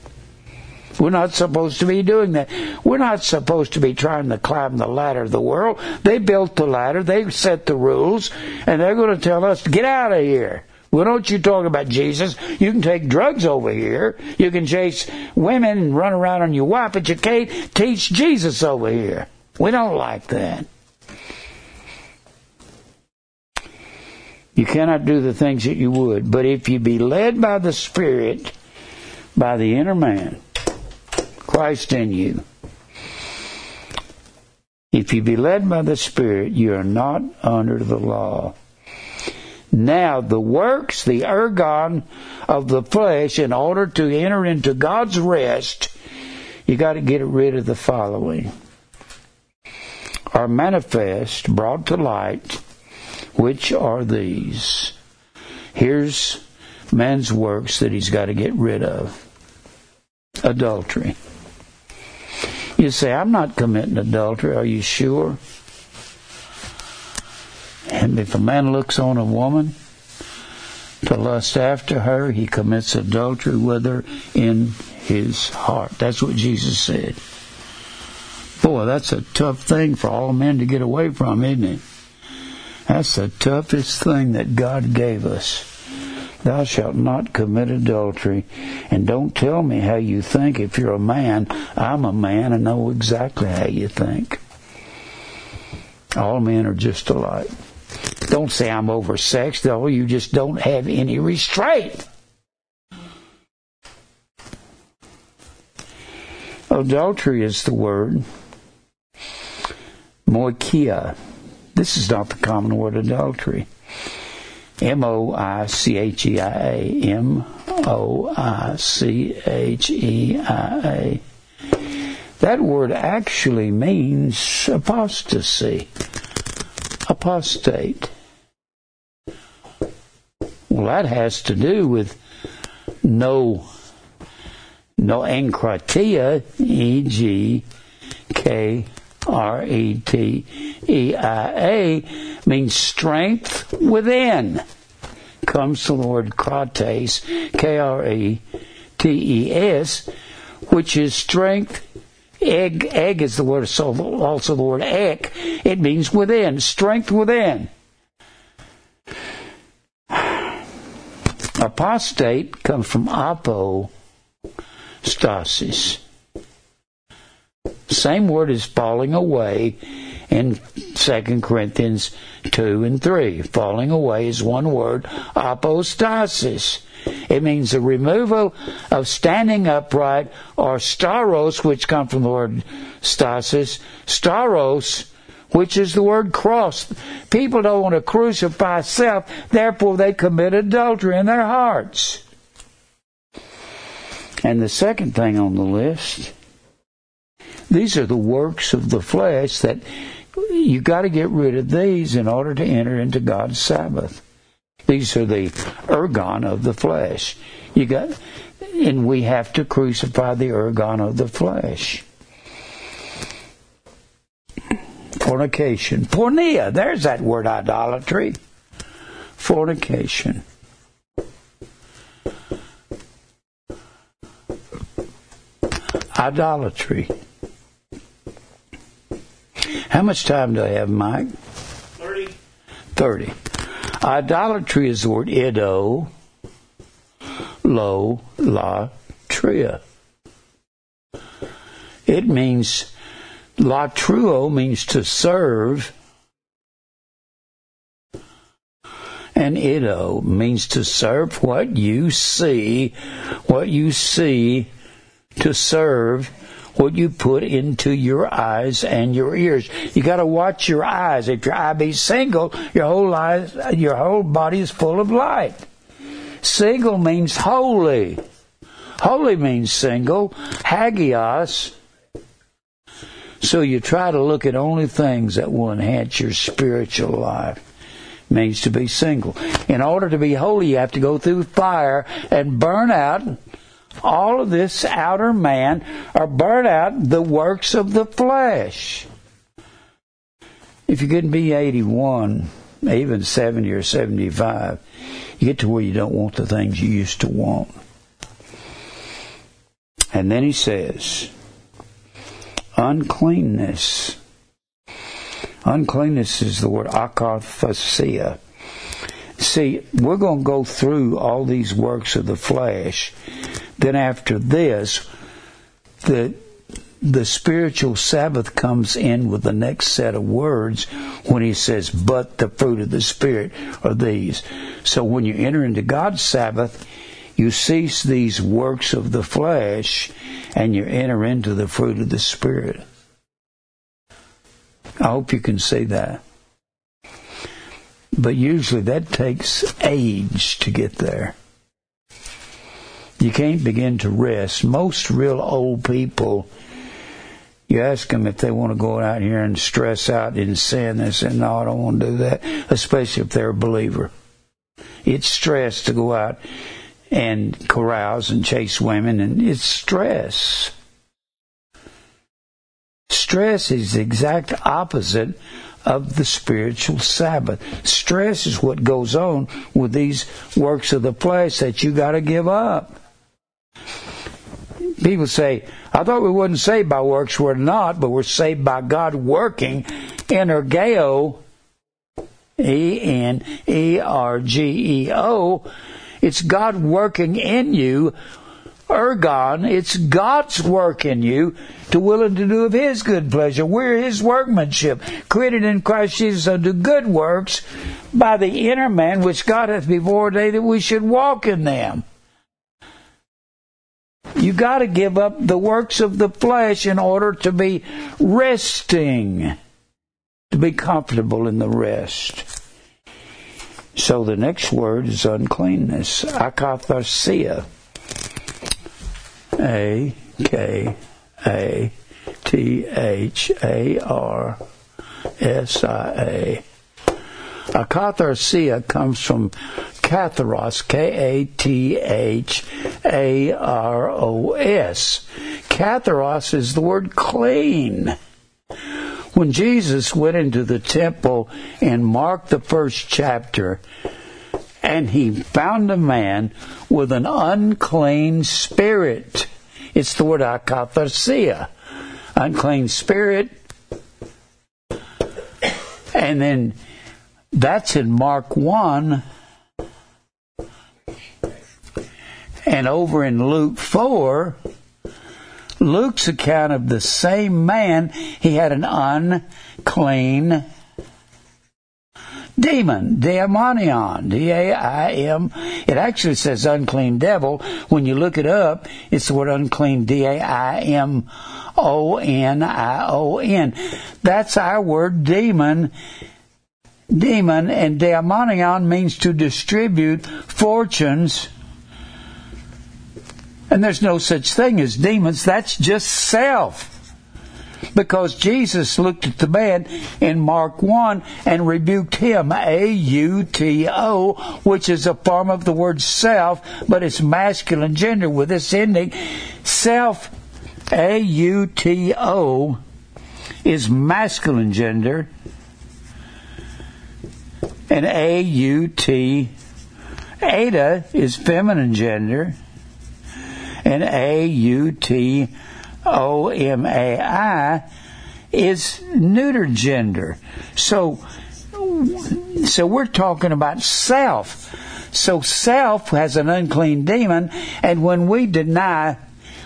We're not supposed to be doing that. We're not supposed to be trying to climb the ladder of the world. They built the ladder, they set the rules, and they're going to tell us, get out of here. Well, don't you talk about Jesus. You can take drugs over here. You can chase women and run around on your wife, but you can't teach Jesus over here. We don't like that. You cannot do the things that you would. But if you be led by the Spirit, by the inner man, Christ in you, if you be led by the Spirit, you are not under the law. Now, the works, the ergon of the flesh, in order to enter into God's rest, you got to get rid of the following are manifest, brought to light, which are these. Here's man's works that he's got to get rid of adultery. You say, I'm not committing adultery. Are you sure? And if a man looks on a woman to lust after her, he commits adultery with her in his heart. That's what Jesus said. Boy, that's a tough thing for all men to get away from, isn't it? That's the toughest thing that God gave us. Thou shalt not commit adultery. And don't tell me how you think. If you're a man, I'm a man and know exactly how you think. All men are just alike. Don't say I'm oversexed, though. You just don't have any restraint. Adultery is the word. Moicheia. This is not the common word adultery. M O I C H E I A. M O I C H E I A. That word actually means apostasy, apostate. Well, that has to do with no, no enkratia, E G K R E T E I A means strength within. Comes the word krates, K R E T E S, which is strength. Egg, egg is the word, also the word ek. It means within, strength within. Apostate comes from apostasis same word is falling away in 2 Corinthians 2 and 3. Falling away is one word, apostasis. It means the removal of standing upright or staros, which come from the word stasis. Staros, which is the word cross. People don't want to crucify self, therefore they commit adultery in their hearts. And the second thing on the list these are the works of the flesh that you got to get rid of these in order to enter into God's Sabbath. These are the ergon of the flesh. You got, and we have to crucify the ergon of the flesh. Fornication. Porneia. There's that word idolatry. Fornication. Idolatry. How much time do I have, Mike? 30. 30. Idolatry is the word ido, lo, la, tria. It means, latruo means to serve, and ido means to serve what you see, what you see to serve what you put into your eyes and your ears. You got to watch your eyes. If your eye be single, your whole eyes, your whole body is full of light. Single means holy. Holy means single. Hagios. So you try to look at only things that will enhance your spiritual life means to be single. In order to be holy, you have to go through fire and burn out all of this outer man are burn out the works of the flesh. If you can be 81, even 70 or 75, you get to where you don't want the things you used to want. And then he says, uncleanness. Uncleanness is the word akatharsia. See, we're going to go through all these works of the flesh then after this, the the spiritual Sabbath comes in with the next set of words when he says, but the fruit of the Spirit are these. So when you enter into God's Sabbath, you cease these works of the flesh and you enter into the fruit of the Spirit. I hope you can see that. But usually that takes age to get there. You can't begin to rest. Most real old people, you ask them if they want to go out here and stress out in sin. They say, no, I don't want to do that, especially if they're a believer. It's stress to go out and carouse and chase women, and it's stress. Stress is the exact opposite of the spiritual Sabbath. Stress is what goes on with these works of the flesh that you got to give up. People say, I thought we wasn't saved by works. We're not, but we're saved by God working energeo, E-N-E-R-G-E-O. It's God working in you ergon, it's God's work in you to will and to do of His good pleasure. We're His workmanship, created in Christ Jesus unto good works by the inner man which God hath before ordained that we should walk in them. You got to give up the works of the flesh in order to be resting, to be comfortable in the rest. So the next word is uncleanness, akatharsia. A K A T H A R S I A. Akatharsia comes from katharos, K A T H A R O S. Katharos is the word clean. When Jesus went into the temple in Mark, the first chapter, and he found a man with an unclean spirit. It's the word akatharsia, unclean spirit. And then that's in Mark 1. And over in Luke 4, Luke's account of the same man, he had an unclean demon, daimonion, D-A-I-M. It actually says unclean devil. When you look it up, it's the word unclean, D-A-I-M-O-N-I-O-N. That's our word demon. Demon and daimonion means to distribute fortunes. And there's no such thing as demons. That's just self because Jesus looked at the man in Mark 1 and rebuked him, A-U-T-O, which is a form of the word self, but it's masculine gender with this ending. Self, A-U-T-O, is masculine gender, and A-U-T, Ada is feminine gender, and A-U-T, O M A I is neuter gender. So, so we're talking about self. So self has an unclean demon, and when we deny,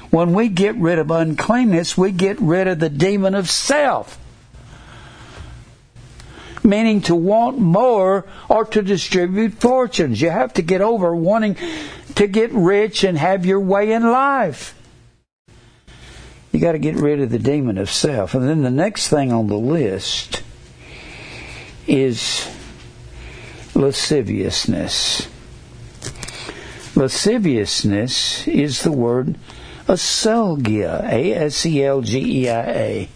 when we get rid of uncleanness, we get rid of the demon of self. Meaning to want more or to distribute fortunes. You have to get over wanting to get rich and have your way in life. You got to get rid of the demon of self. And then the next thing on the list is lasciviousness. Lasciviousness is the word aselgia, A-S-E-L-G-E-I-A.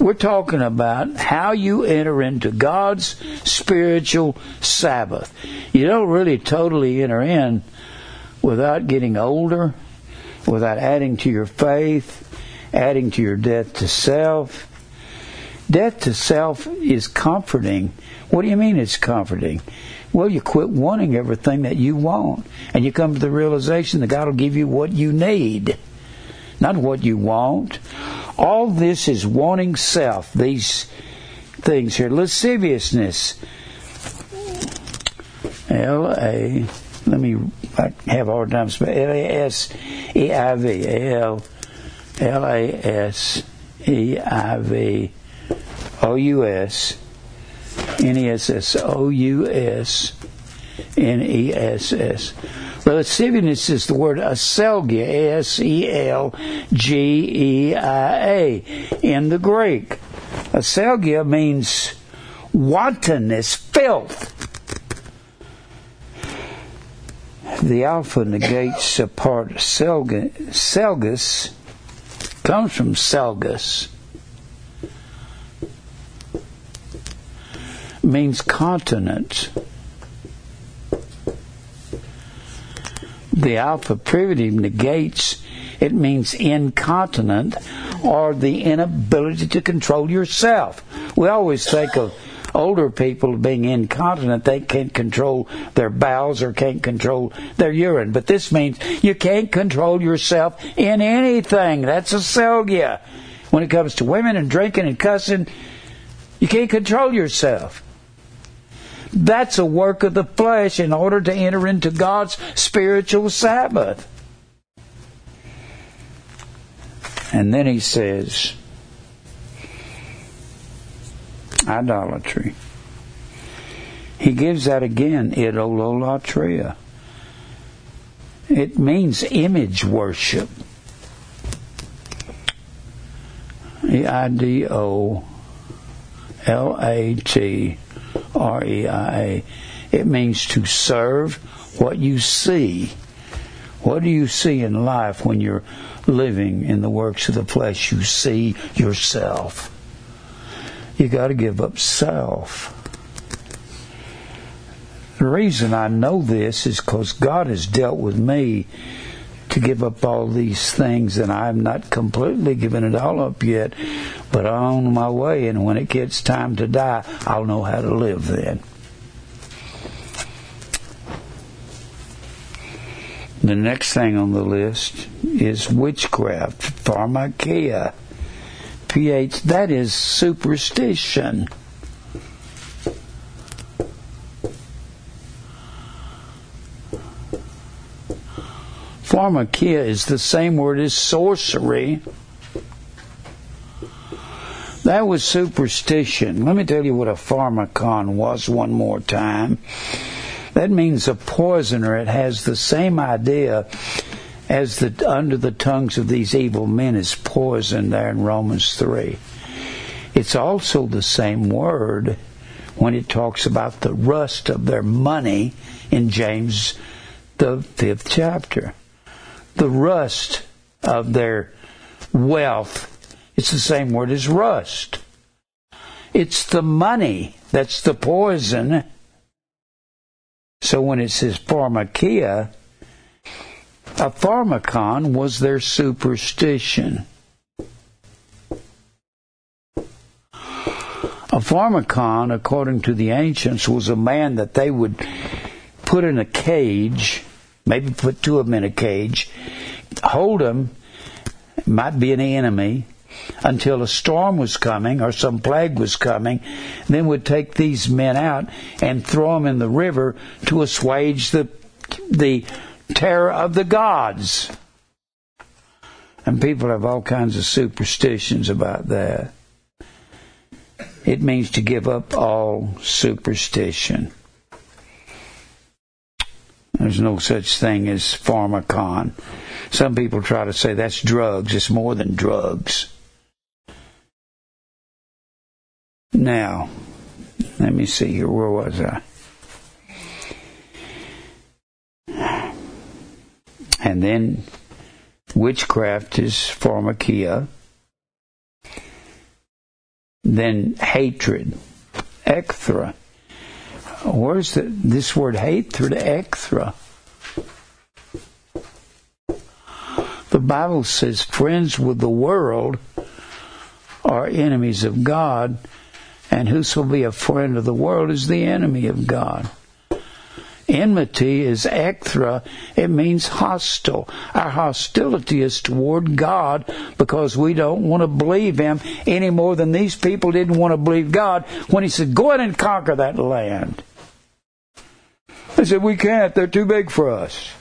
We're talking about how you enter into God's spiritual Sabbath. You don't really totally enter in without getting older, without adding to your faith, adding to your death to self. Death to self is comforting. What do you mean it's comforting? Well, you quit wanting everything that you want, and you come to the realization that God will give you what you need, not what you want. All this is wanting self, these things here. Lasciviousness. L A, let me I have all the time spell L A S E I V A L L A S E I V O U S N E S S O U S N E S S. Lasciviousness is the word aselgia, A-S-E-L-G-E-I-A, in the Greek. Aselgia means wantonness, filth. The alpha negates a part selgus, selgus comes from selgus, means continent. The alpha privative negates, it means incontinent or the inability to control yourself. We always think of older people being incontinent, they can't control their bowels or can't control their urine. But this means you can't control yourself in anything. That's a selgia. When it comes to women and drinking and cussing, you can't control yourself. That's a work of the flesh in order to enter into God's spiritual Sabbath. And then he says, idolatry. He gives that again, idololatria. It means image worship. E I D O L A T R E I A. It means to serve what you see. What do you see in life when you're living in the works of the flesh? You see yourself. You got to give up self. The reason I know this is because God has dealt with me to give up all these things, and I'm not completely giving it all up yet, but I'm on my way, and when it gets time to die, I'll know how to live then. The next thing on the list is witchcraft, pharmakeia. PH, that is superstition. Pharmakeia is the same word as sorcery. That was superstition. Let me tell you what a pharmakon was one more time. That means a poisoner. It has the same idea as the under the tongues of these evil men is poison there in Romans 3. It's also the same word when it talks about the rust of their money in James the fifth chapter. The rust of their wealth. It's the same word as rust. It's the money that's the poison. So when it says pharmakia, a pharmakon was their superstition. A pharmakon, according to the ancients, was a man that they would put in a cage, maybe put two of them in a cage, hold them, might be an enemy, until a storm was coming or some plague was coming, then would take these men out and throw them in the river to assuage the the terror of the gods. And people have all kinds of superstitions about that. It means to give up all superstition. There's no such thing as pharmakon. Some people try to say that's drugs. It's more than drugs. Now, let me see here. Where was I? And then witchcraft is pharmakia. Then hatred, ekthra. Where's the, this word hatred, ekthra? The Bible says friends with the world are enemies of God, and whoso be a friend of the world is the enemy of God. Enmity is ekthra. It means hostile. Our hostility is toward God because we don't want to believe Him any more than these people didn't want to believe God when He said, go and conquer that land. They said, we can't. They're too big for us.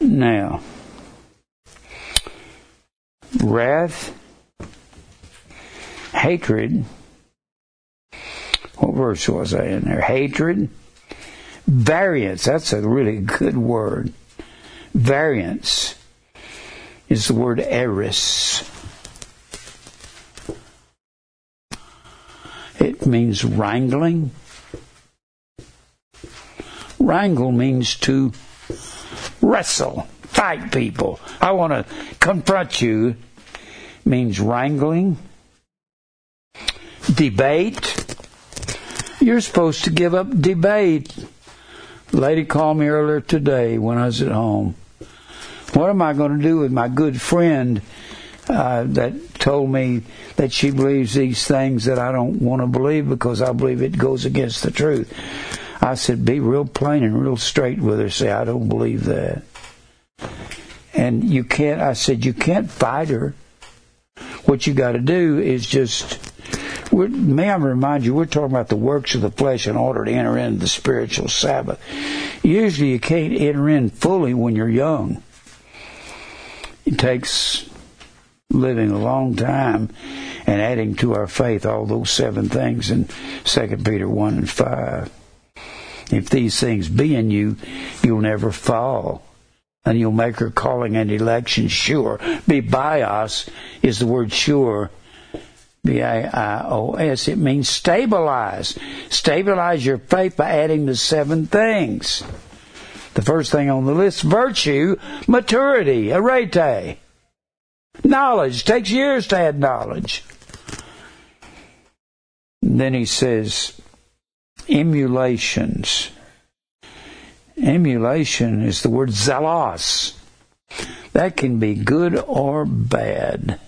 Now, wrath, hatred, what verse was I in there? Hatred. Variance. That's a really good word. Variance is the word eris. It means wrangling, Wrangle means to wrestle, fight people. I want to confront you means wrangling, debate. You're supposed to give up debate. A lady called me earlier today when I was at home. What am I going to do with my good friend uh, that told me that she believes these things that I don't want to believe because I believe it goes against the truth? I said, be real plain and real straight with her. Say, I don't believe that. And you can't, I said, you can't fight her. What you got to do is just, may I remind you, we're talking about the works of the flesh in order to enter into the spiritual Sabbath. Usually you can't enter in fully when you're young. It takes living a long time and adding to our faith all those seven things in 2 Peter 1 and 5. If these things be in you, you'll never fall. And you'll make her calling and election sure. bebaios is the word sure. B-A-I-O-S. It means stabilize. Stabilize your faith by adding the seven things. The first thing on the list, virtue, maturity, arete. Knowledge. Takes years to add knowledge. then he says, emulations. Emulation is the word zelos. That can be good or bad.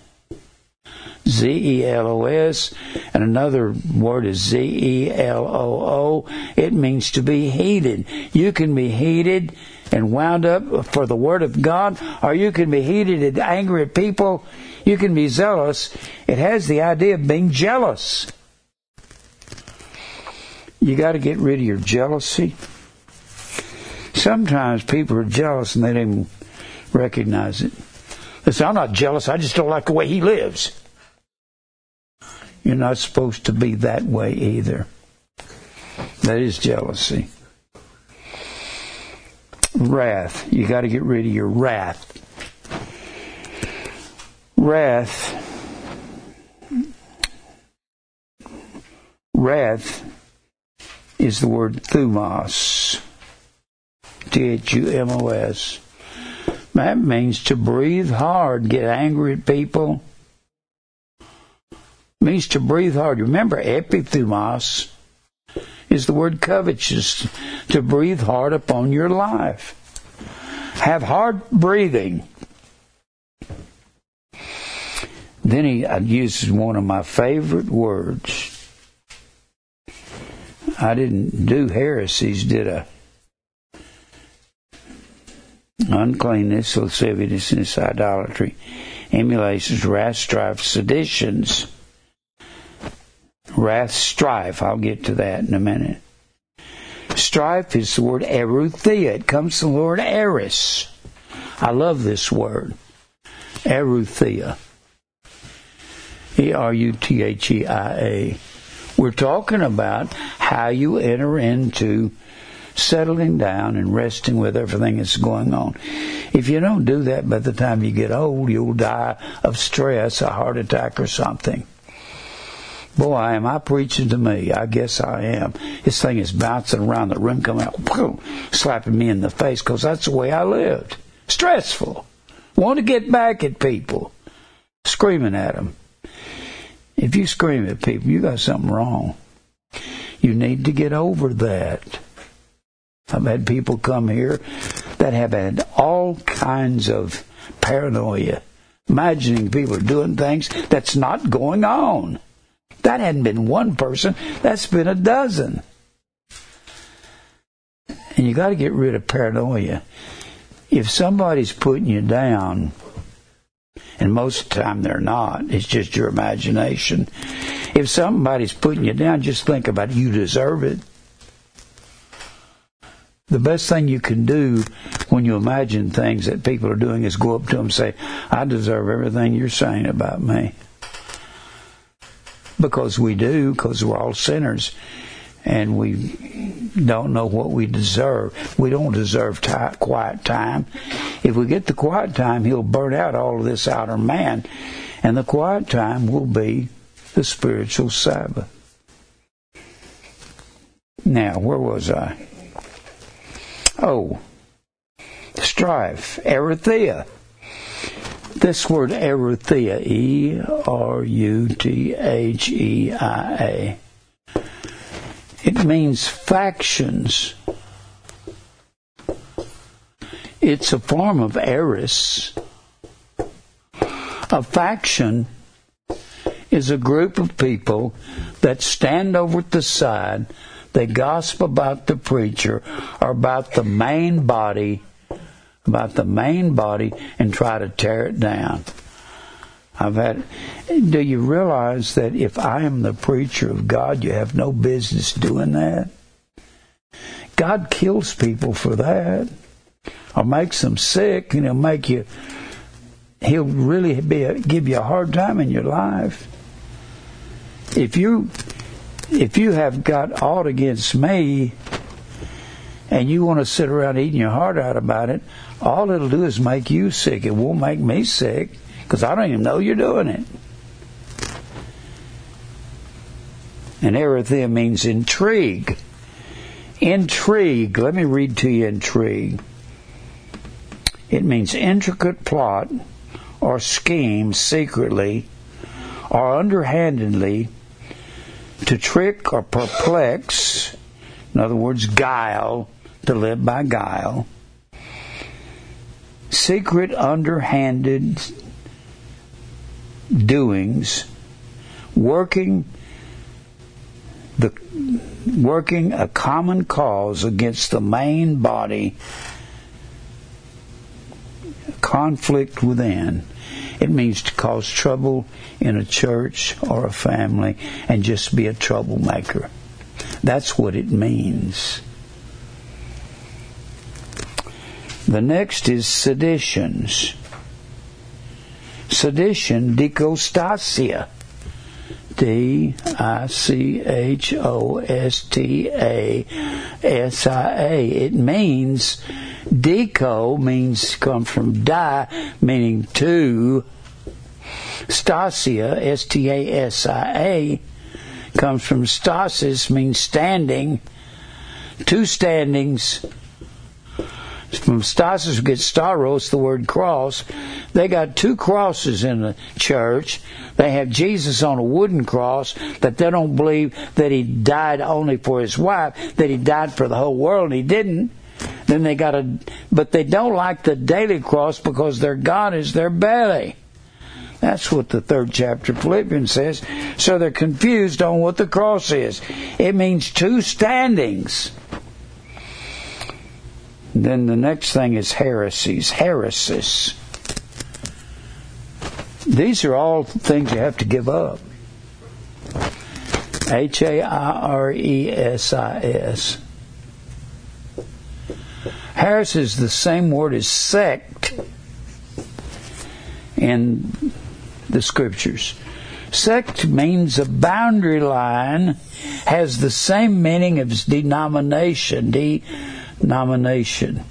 Z E L O S, and another word is Z E L O O. It means to be heated. You can be heated and wound up for the Word of God, or you can be heated and angry at people. You can be zealous. It has the idea of being jealous. You got to get rid of your jealousy. Sometimes people are jealous and they don't even recognize it. Listen, I'm not jealous. I just don't like the way he lives. You're not supposed to be that way either. That is jealousy. Wrath. You got to get rid of your wrath. Wrath. Wrath is the word thumos. T H U M O S. That means to breathe hard, get angry at people. means to breathe hard. Remember, epithumos is the word covetous, to breathe hard upon your life. Have hard breathing. Then he uses one of my favorite words. I didn't do heresies, did I? Uncleanness, lasciviousness, idolatry, emulations, wrath, strife, seditions wrath, strife. I'll get to that in a minute. Strife is the word eruthia. It comes from the word eris. I love this word. Eruthia. E R U T H E I A. We're talking about how you enter into settling down and resting with everything that's going on. If you don't do that by the time you get old, you'll die of stress, a heart attack, or something. Boy, am I preaching to me? I guess I am. This thing is bouncing around the room, coming out, boom, slapping me in the face because that's the way I lived. Stressful. Want to get back at people. Screaming at them. If you scream at people, you got something wrong. You need to get over that. I've had people come here that have had all kinds of paranoia, imagining people are doing things that's not going on. That hadn't been one person, that's been a dozen. And you got to get rid of paranoia. If somebody's putting you down, and most of the time they're not, it's just your imagination. If somebody's putting you down, just think about it. You deserve it. The best thing you can do when you imagine things that people are doing is go up to them and say, I deserve everything you're saying about me because we do, because we're all sinners and we don't know what we deserve. We don't deserve quiet time. If we get the quiet time, He'll burn out all of this outer man, and the quiet time will be the spiritual Sabbath. Now, where was I? Oh, strife, eruthia. This word eruthia, E R U T H E I A, it means factions. It's a form of eris. A faction is a group of people that stand over at the side, they gossip about the preacher or about the main body, about the main body, and try to tear it down. I've had. Do you realize that if I am the preacher of God, you have no business doing that? God kills people for that, or makes them sick, and He'll make you. He'll really be a, give you a hard time in your life if you if you have got aught against me and you want to sit around eating your heart out about it, all it'll do is make you sick. It won't make me sick because I don't even know you're doing it. And erythea means intrigue. Intrigue. Let me read to you intrigue. It means intricate plot or scheme secretly or underhandedly to trick or perplex, in other words, guile, to live by guile, secret, underhanded doings, working the working a common cause against the main body, conflict within. It means to cause trouble in a church or a family and just be a troublemaker. That's what it means. The next is seditions. Sedition, dichostasia. D I C H O S T A S I A. It means deco means come from die, meaning two. Stasia, S T A S I A, comes from stasis, means standing. Two standings from stasis we get staros, the word cross. They got two crosses in the church. They have Jesus on a wooden cross that they don't believe that he died only for his wife, that he died for the whole world, and he didn't. Then they got a, but they don't like the daily cross because their God is their belly. That's what the third chapter of Philippians says. So they're confused on what the cross is. It means two standings. Then the next thing is heresies, heresies. These are all things you have to give up. H A I R E S I S. Heresy is the same word as sect in the scriptures. Sect means a boundary line, has the same meaning as denomination. De nomination.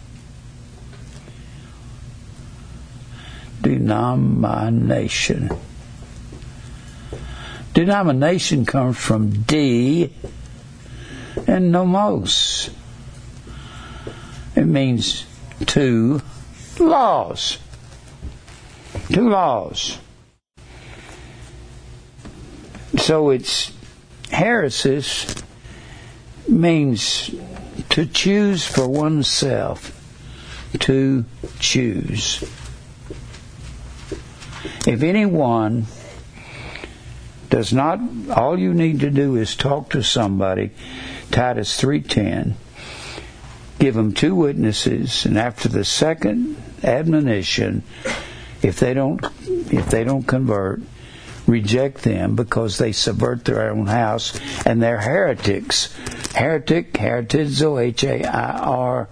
Denomination. Denomination comes from D and nomos. It means two laws. Two laws. So it's heresis means to choose for oneself. To choose. If anyone does not, all you need to do is talk to somebody, Titus 3.10, give them two witnesses, and after the second admonition, if they don't, if they don't convert, reject them because they subvert their own house and they're heretics. Heretic, heretizo, H A I R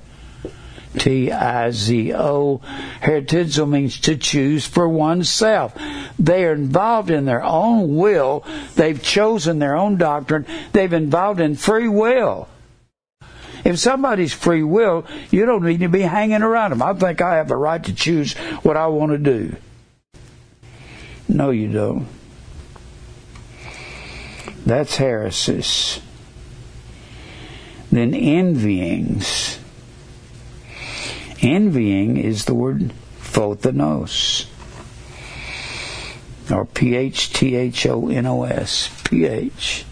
T I Z O. Heretizo means to choose for oneself. They are involved in their own will. They've chosen their own doctrine. They've involved in free will. If somebody's free will, you don't need to be hanging around them. I think I have a right to choose what I want to do. No, you don't. That's heresies. Then envyings. Envying is the word phothonos. Or P H T H O N O S. P H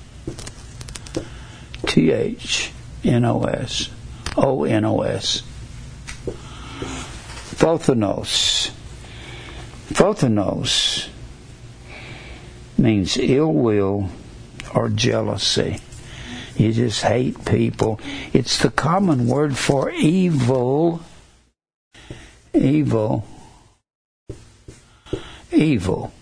T H N O S. O N O S. Phothonos. Phothonos means ill will or jealousy. You just hate people. It's the common word for evil. Evil. Evil.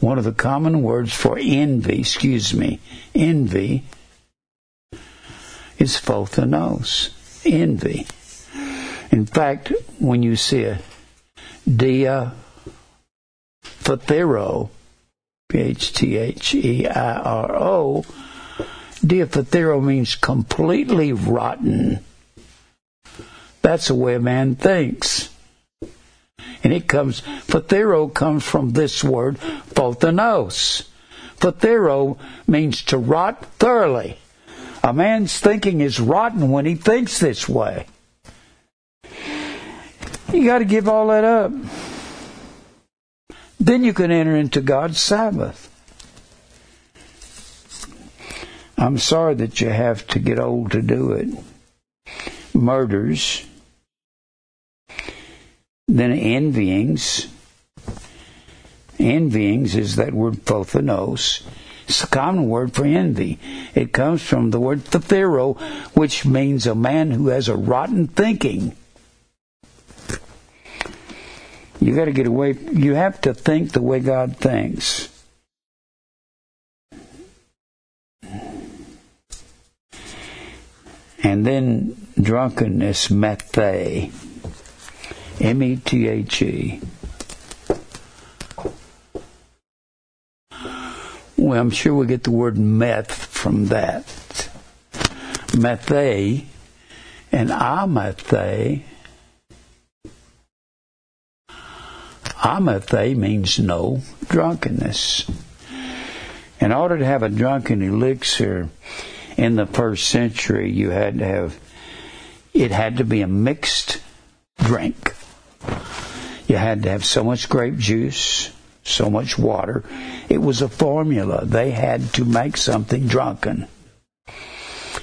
One of the common words for envy, excuse me, envy is phothonos. Envy. In fact, when you see a dia Phathero, P-H-T-H-E-I-R-O, Diaphthero means completely rotten. That's the way a man thinks. And it comes, Phathero comes from this word, phothonos. Phathero means to rot thoroughly. A man's thinking is rotten when he thinks this way. You got to give all that up. Then you can enter into God's Sabbath. I'm sorry that you have to get old to do it. Murders, then envyings. Envyings is that word phothonos. It's a common word for envy. It comes from the word phthero, which means a man who has a rotten thinking. You got to get away. You have to think the way God thinks. And then drunkenness, methe, M E T H E. Well, I'm sure we get the word meth from that. Methe and amethe Amethe means no drunkenness. In order to have a drunken elixir in the first century, you had to have, it had to be a mixed drink. You had to have so much grape juice, so much water. It was a formula. They had to make something drunken.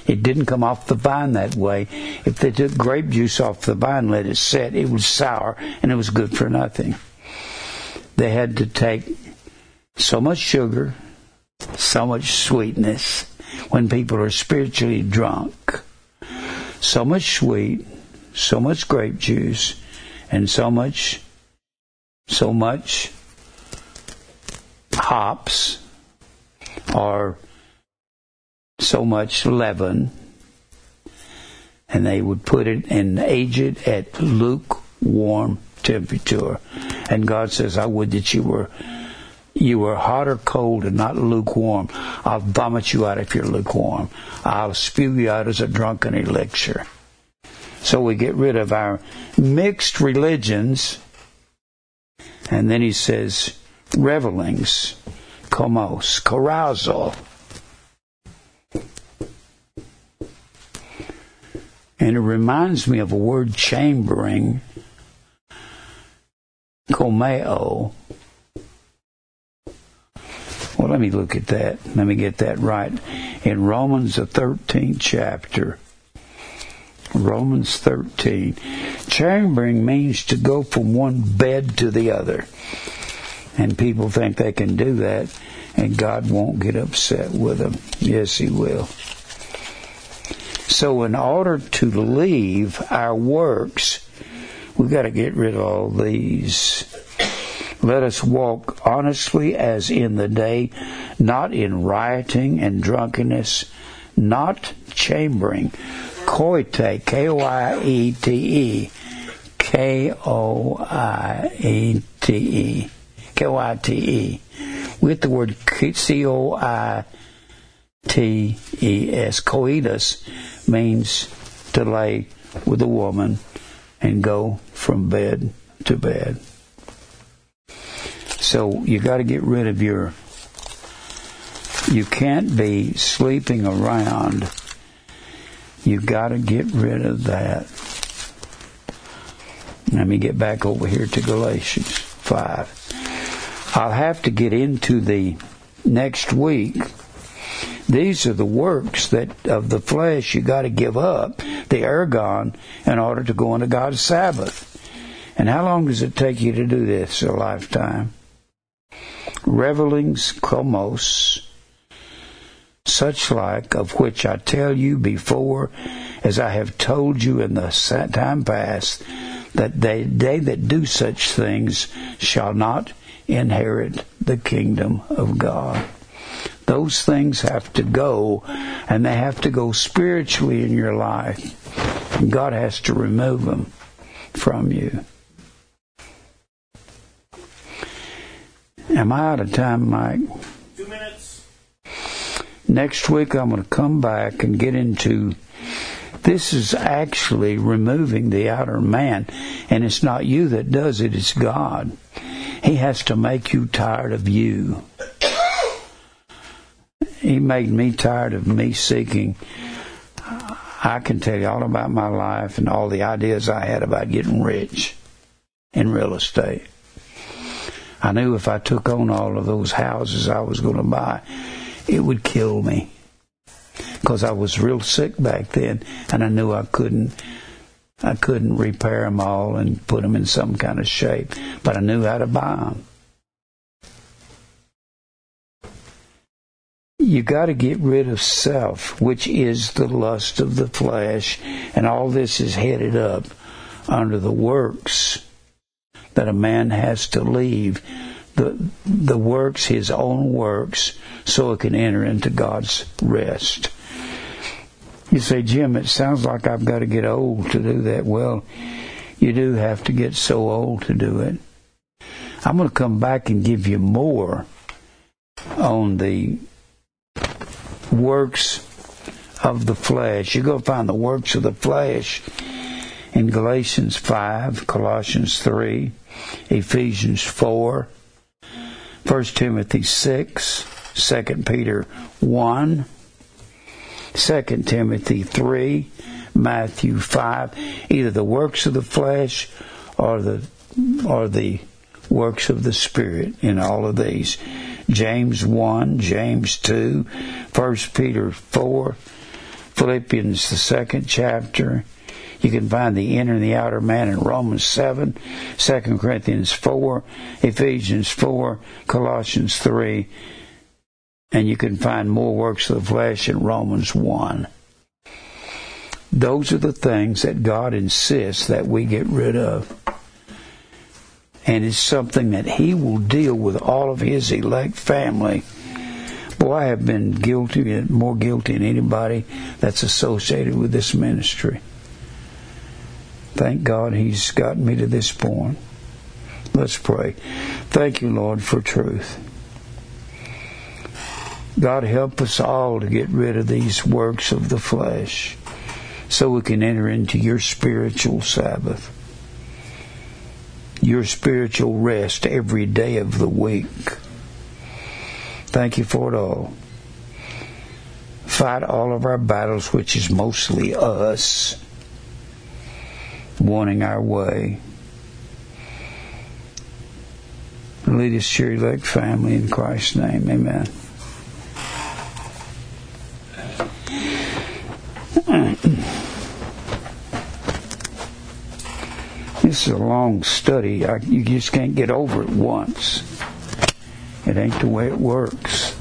It didn't come off the vine that way. If they took grape juice off the vine, let it set, it was sour and it was good for nothing they had to take so much sugar, so much sweetness when people are spiritually drunk, so much sweet, so much grape juice, and so much, so much hops, or so much leaven, and they would put it and age it at lukewarm temperature. And God says, I would that you were you were hot or cold and not lukewarm. I'll vomit you out if you're lukewarm. I'll spew you out as a drunken elixir. So we get rid of our mixed religions. And then he says, revelings, comos, carousal. And it reminds me of a word chambering komeo. Well, let me look at that. Let me get that right. In Romans, the 13th chapter, Romans 13, chambering means to go from one bed to the other. And people think they can do that, and God won't get upset with them. Yes, He will. So, in order to leave our works, We've got to get rid of all these. Let us walk honestly as in the day, not in rioting and drunkenness, not chambering. Koite, K O I E T E, K O I E T E, K O I T E, with the word C O I T E S. Coitus means to lay with a woman and go from bed to bed. So you got to get rid of your. You can't be sleeping around. You got to get rid of that. Let me get back over here to Galatians 5. I'll have to get into the next week. These are the works that of the flesh you got to give up, the ergon, in order to go into God's Sabbath. And how long does it take you to do this? A lifetime. Revelings, chromos, such like of which I tell you before, as I have told you in the time past, that they, they that do such things shall not inherit the kingdom of God. Those things have to go, and they have to go spiritually in your life. God has to remove them from you. Am I out of time, Mike? Two minutes. Next week, I'm going to come back and get into this is actually removing the outer man, and it's not you that does it, it's God. He has to make you tired of you. He made me tired of me seeking. I can tell you all about my life and all the ideas I had about getting rich in real estate. I knew if I took on all of those houses I was going to buy, it would kill me. Because I was real sick back then, and I knew I couldn't, I couldn't repair them all and put them in some kind of shape. But I knew how to buy them. You got to get rid of self, which is the lust of the flesh, and all this is headed up under the works that a man has to leave the the works, his own works, so it can enter into God's rest. You say, Jim, it sounds like I've got to get old to do that. Well, you do have to get so old to do it. I'm going to come back and give you more on the works of the flesh. Going to find the works of the flesh in Galatians 5, Colossians 3, Ephesians 4, 1 Timothy 6, 2 Peter 1, 2 Timothy 3, Matthew 5, either the works of the flesh or the or the works of the spirit in all of these. James 1, James 2, 1 Peter 4, Philippians the second chapter, you can find the inner and the outer man in Romans 7, 2 Corinthians 4, Ephesians 4, Colossians 3, and you can find more works of the flesh in Romans 1. Those are the things that God insists that we get rid of. And it's something that He will deal with all of His elect family. Boy, I have been guilty, more guilty than anybody that's associated with this ministry. Thank God He's gotten me to this point. Let's pray. Thank you, Lord, for truth. God, help us all to get rid of these works of the flesh so we can enter into your spiritual Sabbath, your spiritual rest every day of the week. Thank you for it all. Fight all of our battles, which is mostly us wanting our way. Lead us to your elect family in Christ's name. Amen. [clears throat] This is a long study. I, you just can't get over it once. It ain't the way it works.